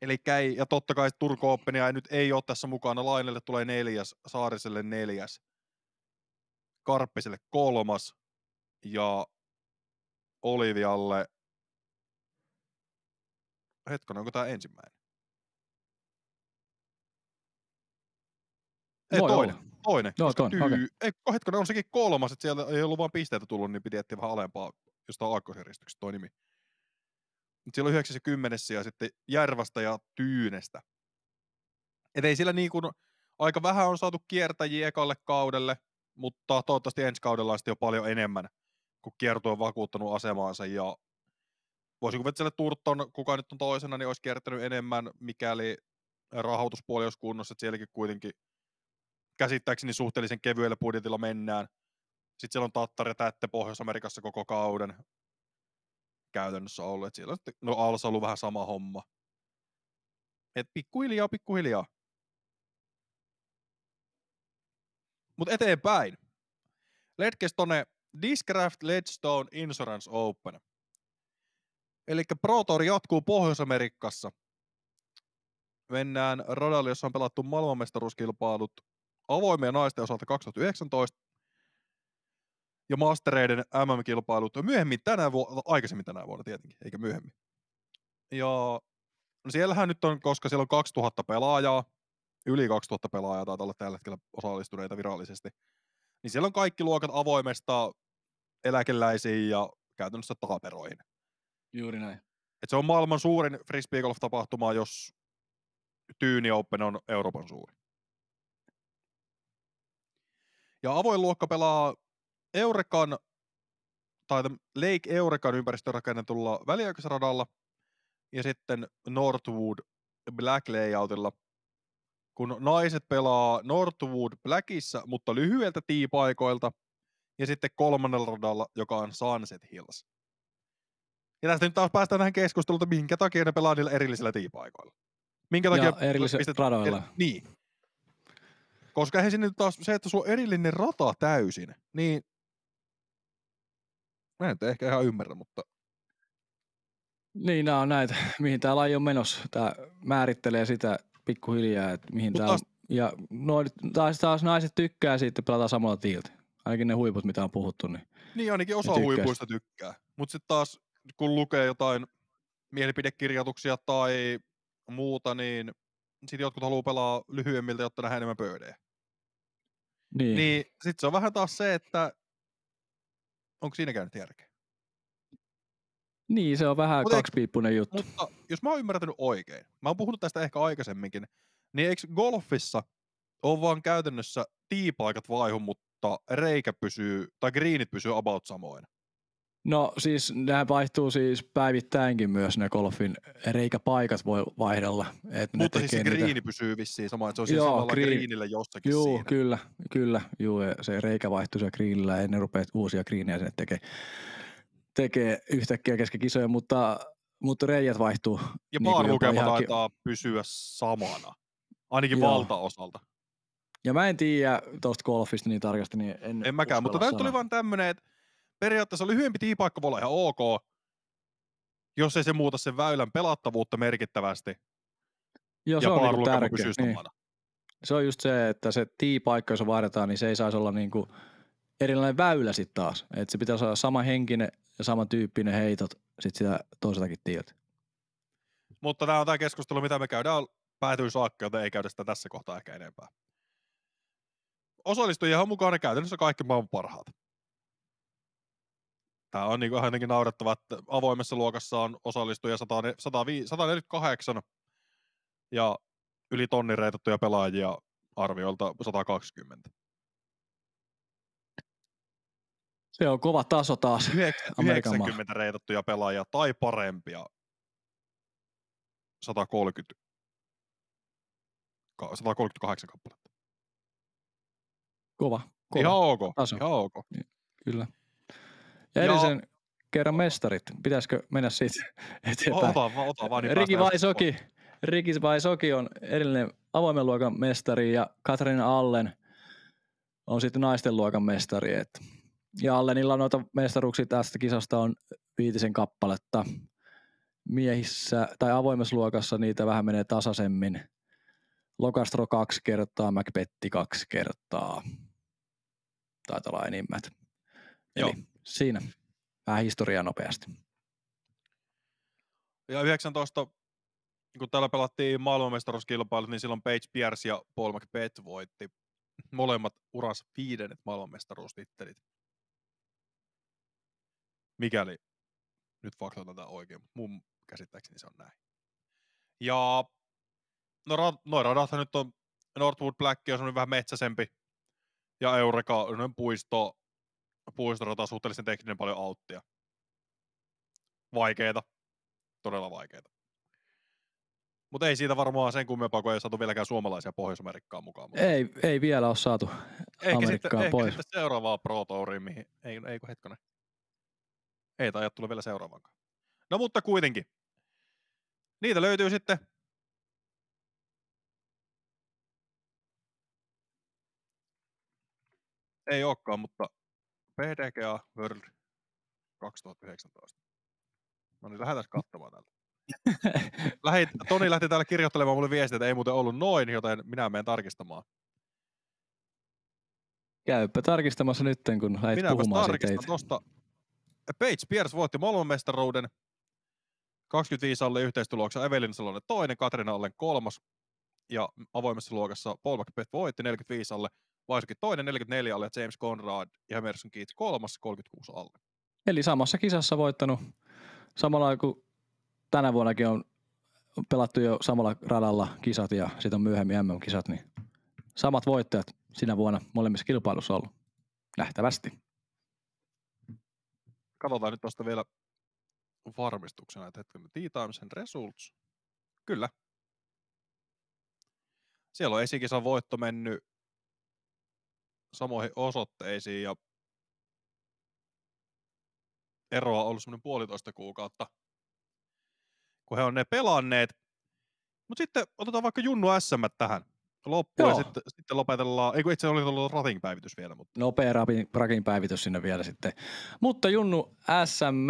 Eli ei, ja totta kai Turku Openia ei nyt ei ole tässä mukana. Lainelle tulee neljäs, Saariselle neljäs, Karppiselle kolmas ja Olivialle, hetkonen, onko tämä ensimmäinen? Ei, Voi toinen. Olla. Toinen. Joo, toinen. Tyy... Okay. Ei, hetkonen, on sekin kolmas, että siellä ei ollut vain pisteitä tullut, niin piti etsiä vähän alempaa jostain aakkosjärjestyksestä toi nimi. Siellä on 9 ja 10 ja sitten Järvästä ja Tyynestä. Et ei sillä niin kuin, aika vähän on saatu kiertäjiä ekalle kaudelle, mutta toivottavasti ensi kaudella on jo paljon enemmän, kun kierto on vakuuttanut asemaansa ja voisin kuvitella, että Turton, kuka nyt on toisena, niin olisi kiertänyt enemmän, mikäli rahoituspuoli olisi kunnossa, että sielläkin kuitenkin käsittääkseni suhteellisen kevyellä budjetilla mennään. Sitten siellä on Tattar ja Tätte Pohjois-Amerikassa koko kauden käytännössä ollut. Et siellä no Alsa ollut vähän sama homma. Et pikkuhiljaa, pikkuhiljaa. Mutta eteenpäin. Ledgestone Discraft Ledgestone Insurance Open. Eli Pro jatkuu Pohjois-Amerikassa. Mennään radalle, jossa on pelattu maailmanmestaruuskilpailut avoimien naisten osalta 2019 ja mastereiden MM-kilpailut myöhemmin tänä vuonna, aikaisemmin tänä vuonna tietenkin, eikä myöhemmin. Ja no siellähän nyt on, koska siellä on 2000 pelaajaa, yli 2000 pelaajaa taitaa olla tällä hetkellä osallistuneita virallisesti, niin siellä on kaikki luokat avoimesta eläkeläisiin ja käytännössä taaperoihin. Juuri näin. Et se on maailman suurin frisbee golf-tapahtuma, jos Tyyni Open on Euroopan suuri. Ja avoin luokka pelaa Eurekan tai Lake Eurekan ympäristöön rakennetulla väliaikaisradalla ja sitten Northwood Black Layoutilla, kun naiset pelaa Northwood Blackissa, mutta lyhyeltä tiipaikoilta, ja sitten kolmannella radalla, joka on Sunset Hills. Ja tästä nyt taas päästään tähän keskusteluun, että minkä takia ne pelaa niillä erillisillä tiipaikoilla. Minkä takia... Ja erillisillä pistet... radoilla. Er, niin. Koska eihän sinne taas se, että sulla on erillinen rata täysin, niin Mä en ehkä ihan ymmärrä, mutta... Niin, nämä on näitä, mihin tämä laji on menossa. Tämä määrittelee sitä pikkuhiljaa, että mihin tämä on. Ja noin, taas, taas naiset tykkää siitä, että pelataan samalla tiiltä. Ainakin ne huiput, mitä on puhuttu. Niin, niin ainakin osa huipuista tykkää. Mutta sitten taas, kun lukee jotain mielipidekirjoituksia tai muuta, niin sitten jotkut haluaa pelaa lyhyemmiltä, jotta nähdään enemmän pöydejä. Niin. niin sitten se on vähän taas se, että Onko siinä käynyt järkeä? Niin, se on vähän Mut kaksipiippunen eikö, juttu. Mutta jos mä oon ymmärtänyt oikein, mä oon puhunut tästä ehkä aikaisemminkin, niin eikö golfissa on vaan käytännössä tiipaikat vaihu, mutta reikä pysyy, tai greenit pysyy about samoin? No siis nämä vaihtuu siis päivittäinkin myös ne golfin reikäpaikat voi vaihdella. Et Mutta siis se greeni niitä... pysyy vissiin sama, että se on siis Joo, green... greenillä jossakin Juu, siinä. kyllä, kyllä. Juu, se reikä vaihtuu se greenillä ja ne rupeaa uusia greenejä sinne tekee, tekee yhtäkkiä kesken kisoja, mutta, mutta reijät vaihtuu. Ja niin baarlukema ihan... taitaa pysyä samana, ainakin Joo. valtaosalta. Ja mä en tiedä tuosta golfista niin tarkasti, niin en En mäkään, mutta tämä tuli vaan tämmöinen, että periaatteessa lyhyempi tiipaikka voi olla ihan ok, jos ei se muuta sen väylän pelattavuutta merkittävästi. Joo, se ja on niinku tärkeä. Pysyy niin. se on just se, että se tii-paikka, jos vaihdetaan, niin se ei saisi olla niinku erilainen väylä sitten taas. Että se pitäisi olla sama henkinen ja samantyyppinen heitot sitten sitä toiseltakin tiiltä. Mutta tämä on tämä keskustelu, mitä me käydään päätyy saakka, joten ei käydä sitä tässä kohtaa ehkä enempää. Osallistujia on mukana käytännössä kaikki maailman parhaat. Tämä on niin ainakin naurettava, että avoimessa luokassa on osallistujia 148 ja yli tonnin reitattuja pelaajia arviolta 120. Se on kova taso taas. 90 reitattuja pelaajia tai parempia 130, 138 kappaletta. Kova. kova. Ihan ok. Taso. Ihan ok. Kyllä. Ja edellisen ja... kerran mestarit. Pitäisikö mennä siitä eteenpäin? Ota, ota vaan. Niin Riki Vaisoki. Riki Vaisoki on edellinen avoimen luokan mestari ja Katarina Allen on sitten naisten luokan mestari. Et. Ja Allenilla noita mestaruuksia tästä kisasta on viitisen kappaletta. Miehissä tai avoimessa luokassa niitä vähän menee tasaisemmin. Lokastro kaksi kertaa, Macbetti kaksi kertaa. Taitaa olla enimmät. Joo. Eli siinä vähän historiaa nopeasti. Ja 19, kun täällä pelattiin maailmanmestaruuskilpailut, niin silloin Page Pierce ja Paul McBeth voitti molemmat uransa viidennet maailmanmestaruustittelit. Mikäli nyt faktoitan tätä oikein, mun käsittääkseni se on näin. Ja no, noin radathan nyt on, Northwood Black on semmoinen vähän metsäsempi, ja Eureka on puisto, puistorata suhteellisen tekninen paljon auttia. Vaikeeta. Todella vaikeeta. Mutta ei siitä varmaan sen kummempaa, kun ei saatu vieläkään suomalaisia Pohjois-Amerikkaan mukaan. Ei, ei vielä ole saatu ehkä Amerikkaan sitten, pois. Ehkä sitten seuraavaa Pro Touriin, mihin... Ei, ei kun hetkonen. Ei tai tulla vielä seuraavankaan. No mutta kuitenkin. Niitä löytyy sitten Ei olekaan, mutta PDGA World 2019. No niin, lähdetään katsomaan täältä. Lähit, Toni lähti täällä kirjoittelemaan mulle viestiä, että ei muuten ollut noin, joten minä menen tarkistamaan. Käypä tarkistamassa nyt, kun lähdit Minäpäs puhumaan tarkistan itse. tosta. Page Pierce voitti maailmanmestaruuden. 25 alle yhteistuloksessa Evelin Salonen toinen, Katrina Allen kolmas. Ja avoimessa luokassa Paul McBeth voitti 45 alle, Vaisukin toinen 44 alle, James Conrad ja Emerson Keats kolmas 36 alle. Eli samassa kisassa voittanut samalla kuin tänä vuonnakin on pelattu jo samalla radalla kisat ja sitten on myöhemmin MM-kisat, niin samat voittajat sinä vuonna molemmissa kilpailussa ollut. Nähtävästi. Katsotaan nyt tuosta vielä varmistuksena, että hetken Tea Times and Results. Kyllä. Siellä on esikisan voitto mennyt samoihin osoitteisiin ja eroa on ollut semmoinen puolitoista kuukautta, kun he on ne pelanneet. Mutta sitten otetaan vaikka Junnu SM tähän loppuun ja Joo. sitten, sitten lopetellaan. Ei kun itse oli ollut rating-päivitys vielä, mutta Nopea rakin päivitys sinne vielä sitten. Mutta Junnu SM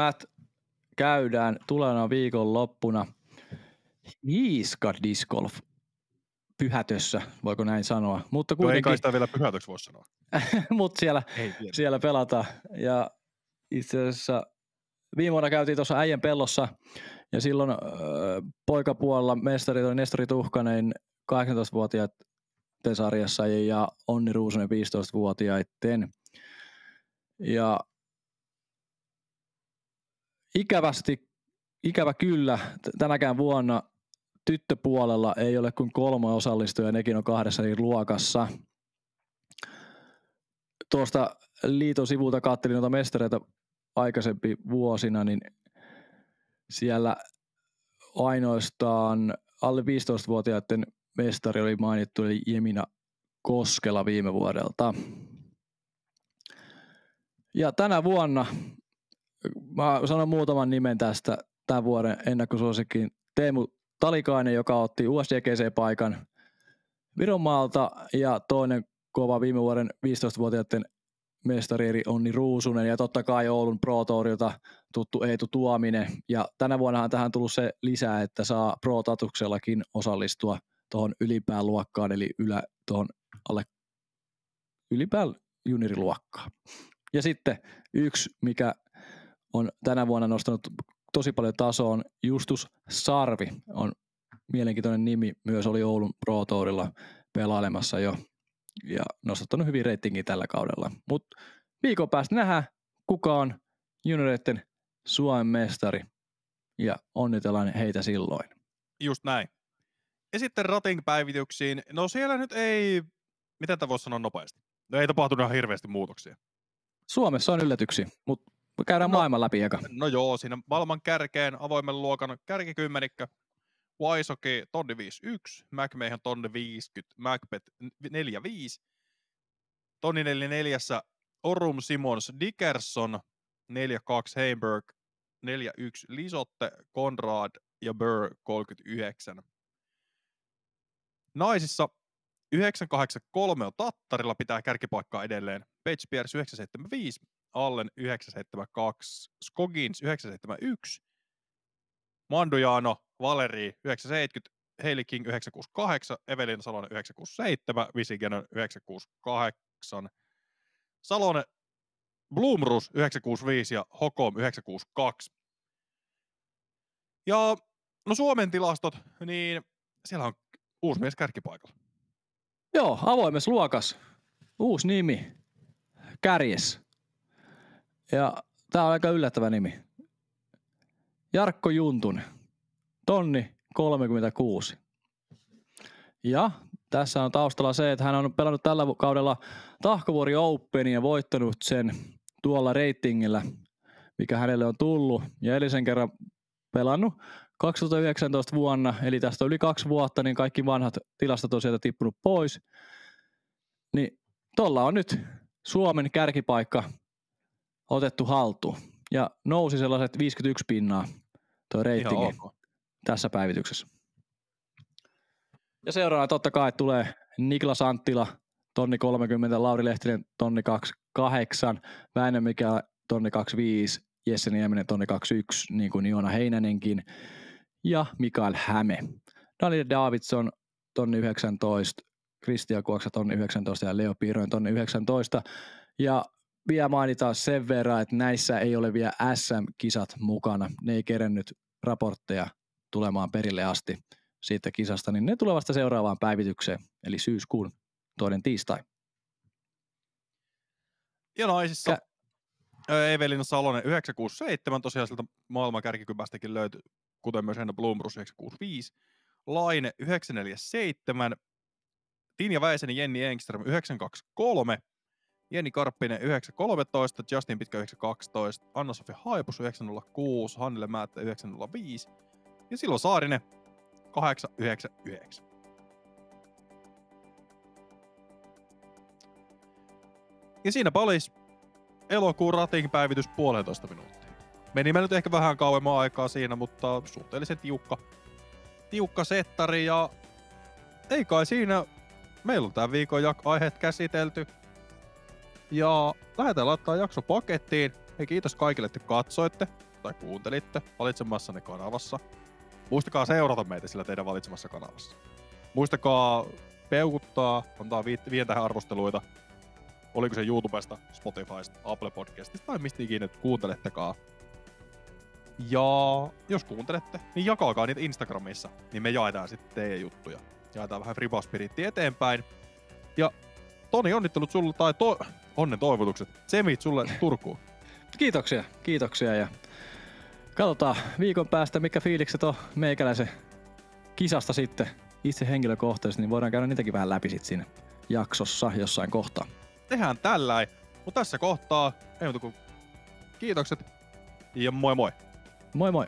käydään tulevana viikon loppuna Hiiska Disc Golf pyhätössä, voiko näin sanoa. Mutta no ei kuitenkin, kai sitä vielä pyhätöksi voi sanoa. mutta siellä siellä pelata. Ja itse asiassa viime vuonna käytiin tuossa äijän pellossa ja silloin öö, poikapuolella mestari oli Nestori Tuhkanen 18-vuotiaat sarjassa ja Onni Ruusunen 15-vuotiaiden. Ja ikävästi, ikävä kyllä, tänäkään vuonna tyttöpuolella ei ole kuin kolme osallistujaa, nekin on kahdessa eri luokassa. Tuosta liiton sivulta katselin noita mestareita aikaisempi vuosina, niin siellä ainoastaan alle 15-vuotiaiden mestari oli mainittu, eli Jemina Koskela viime vuodelta. Ja tänä vuonna, mä sanon muutaman nimen tästä tämän vuoden ennakkosuosikin, Teemu Talikainen, joka otti USDGC-paikan Vironmaalta, ja toinen kova viime vuoden 15-vuotiaiden mestari eli Onni Ruusunen, ja totta kai Oulun Pro Tourilta tuttu Eetu Tuominen. Ja tänä vuonnahan tähän tullut se lisää, että saa Pro Tatuksellakin osallistua tuohon ylipään luokkaan, eli ylä, tuohon alle ylipään junioriluokkaan. Ja sitten yksi, mikä on tänä vuonna nostanut tosi paljon tasoa, on Justus Sarvi. On mielenkiintoinen nimi, myös oli Oulun Pro Tourilla pelailemassa jo ja nostattanut hyvin reitingiä tällä kaudella. Mutta viikon päästä nähdään, kuka on junioreiden Suomen mestari ja onnitellaan heitä silloin. Just näin. Ja sitten rating-päivityksiin. No siellä nyt ei, miten tämä voisi sanoa nopeasti? No ei tapahtunut ihan hirveästi muutoksia. Suomessa on yllätyksiä, mutta käydään no, maailman läpi eka. No joo, siinä maailman kärkeen avoimen luokan kärkikymmenikkä. Waisoki tonni 51, McMahon tonni 50, Macbeth 45, tonni 44, Orum Simons Dickerson 42, Heimberg 41, Lisotte, Konrad ja Burr 39. Naisissa 983 on Tattarilla, pitää kärkipaikkaa edelleen. Page Pierce 975, Allen 972, Skogins 971, Mandujano, Valeri 970, Hailey King 968, Evelin Salonen 967, Visigenon 968, Salonen Blumrus 965 ja Hokom 962. Ja no Suomen tilastot, niin siellä on uusi mies kärkipaikalla. Joo, avoimessa luokas. Uusi nimi. Kärjes. Ja tää on aika yllättävä nimi. Jarkko Juntun. Tonni 36. Ja tässä on taustalla se, että hän on pelannut tällä kaudella Tahkovuori Openin ja voittanut sen tuolla reitingillä, mikä hänelle on tullut. Ja edellisen kerran pelannut 2019 vuonna, eli tästä yli kaksi vuotta, niin kaikki vanhat tilastot on sieltä tippunut pois. Niin tuolla on nyt Suomen kärkipaikka otettu haltuun. Ja nousi sellaiset 51 pinnaa tuo reitingi tässä päivityksessä. Ja seuraavana totta kai tulee Niklas Anttila, tonni 30, Lauri Lehtinen, tonni 28, Väinö Mikä, tonni 25, Jesse Nieminen, tonni 21, niin kuin Joona Heinänenkin, ja Mikael Häme. Daniel Davidson, tonni 19, Kristian Kuoksa, tonni 19 ja Leo Piiroin, tonni 19. Ja vielä mainitaan sen verran, että näissä ei ole vielä SM-kisat mukana. Ne ei kerennyt raportteja tulemaan perille asti siitä kisasta, niin ne tulevat vasta seuraavaan päivitykseen, eli syyskuun toinen tiistai. Ja naisissa. Kä- Evelina Salonen 967, tosiaan sieltä maailman kärkikypästäkin löytyy, kuten myös Henna Blumrus 965, Laine 947, Tinja Väisen Jenni Engström 923, Jenni Karppinen 913, Justin Pitkä 912, Anna-Sofi Haipus 906, Hannele Määttä 905 ja silloin Saarinen 899. Ja siinä olisi elokuun rating päivitys puolentoista minuuttia. Meni nyt ehkä vähän kauemman aikaa siinä, mutta suhteellisen tiukka, tiukka settari ja ei kai siinä. Meillä on tämän viikon aiheet käsitelty. Ja lähdetään laittaa jakso pakettiin. Hei kiitos kaikille, että katsoitte tai kuuntelitte valitsemassanne kanavassa. Muistakaa seurata meitä sillä teidän valitsemassa kanavassa. Muistakaa peukuttaa, antaa vien tähän arvosteluita. Oliko se YouTubesta, Spotifysta, Apple Podcastista tai mistä ikinä kuuntelettekaan. Ja jos kuuntelette, niin jakakaa niitä Instagramissa, niin me jaetaan sitten teidän juttuja. Jaetaan vähän fribaspiritti eteenpäin. Ja Toni, onnittelut sulle, tai to, onnen toivotukset. Semit sulle Turkuun. Kiitoksia, kiitoksia ja Katsotaan viikon päästä, mikä fiilikset on meikäläisen kisasta sitten itse henkilökohtaisesti, niin voidaan käydä niitäkin vähän läpi sitten siinä jaksossa jossain kohtaa. Tehdään tällä, mutta tässä kohtaa ei muuta kuin kiitokset ja moi moi. Moi moi.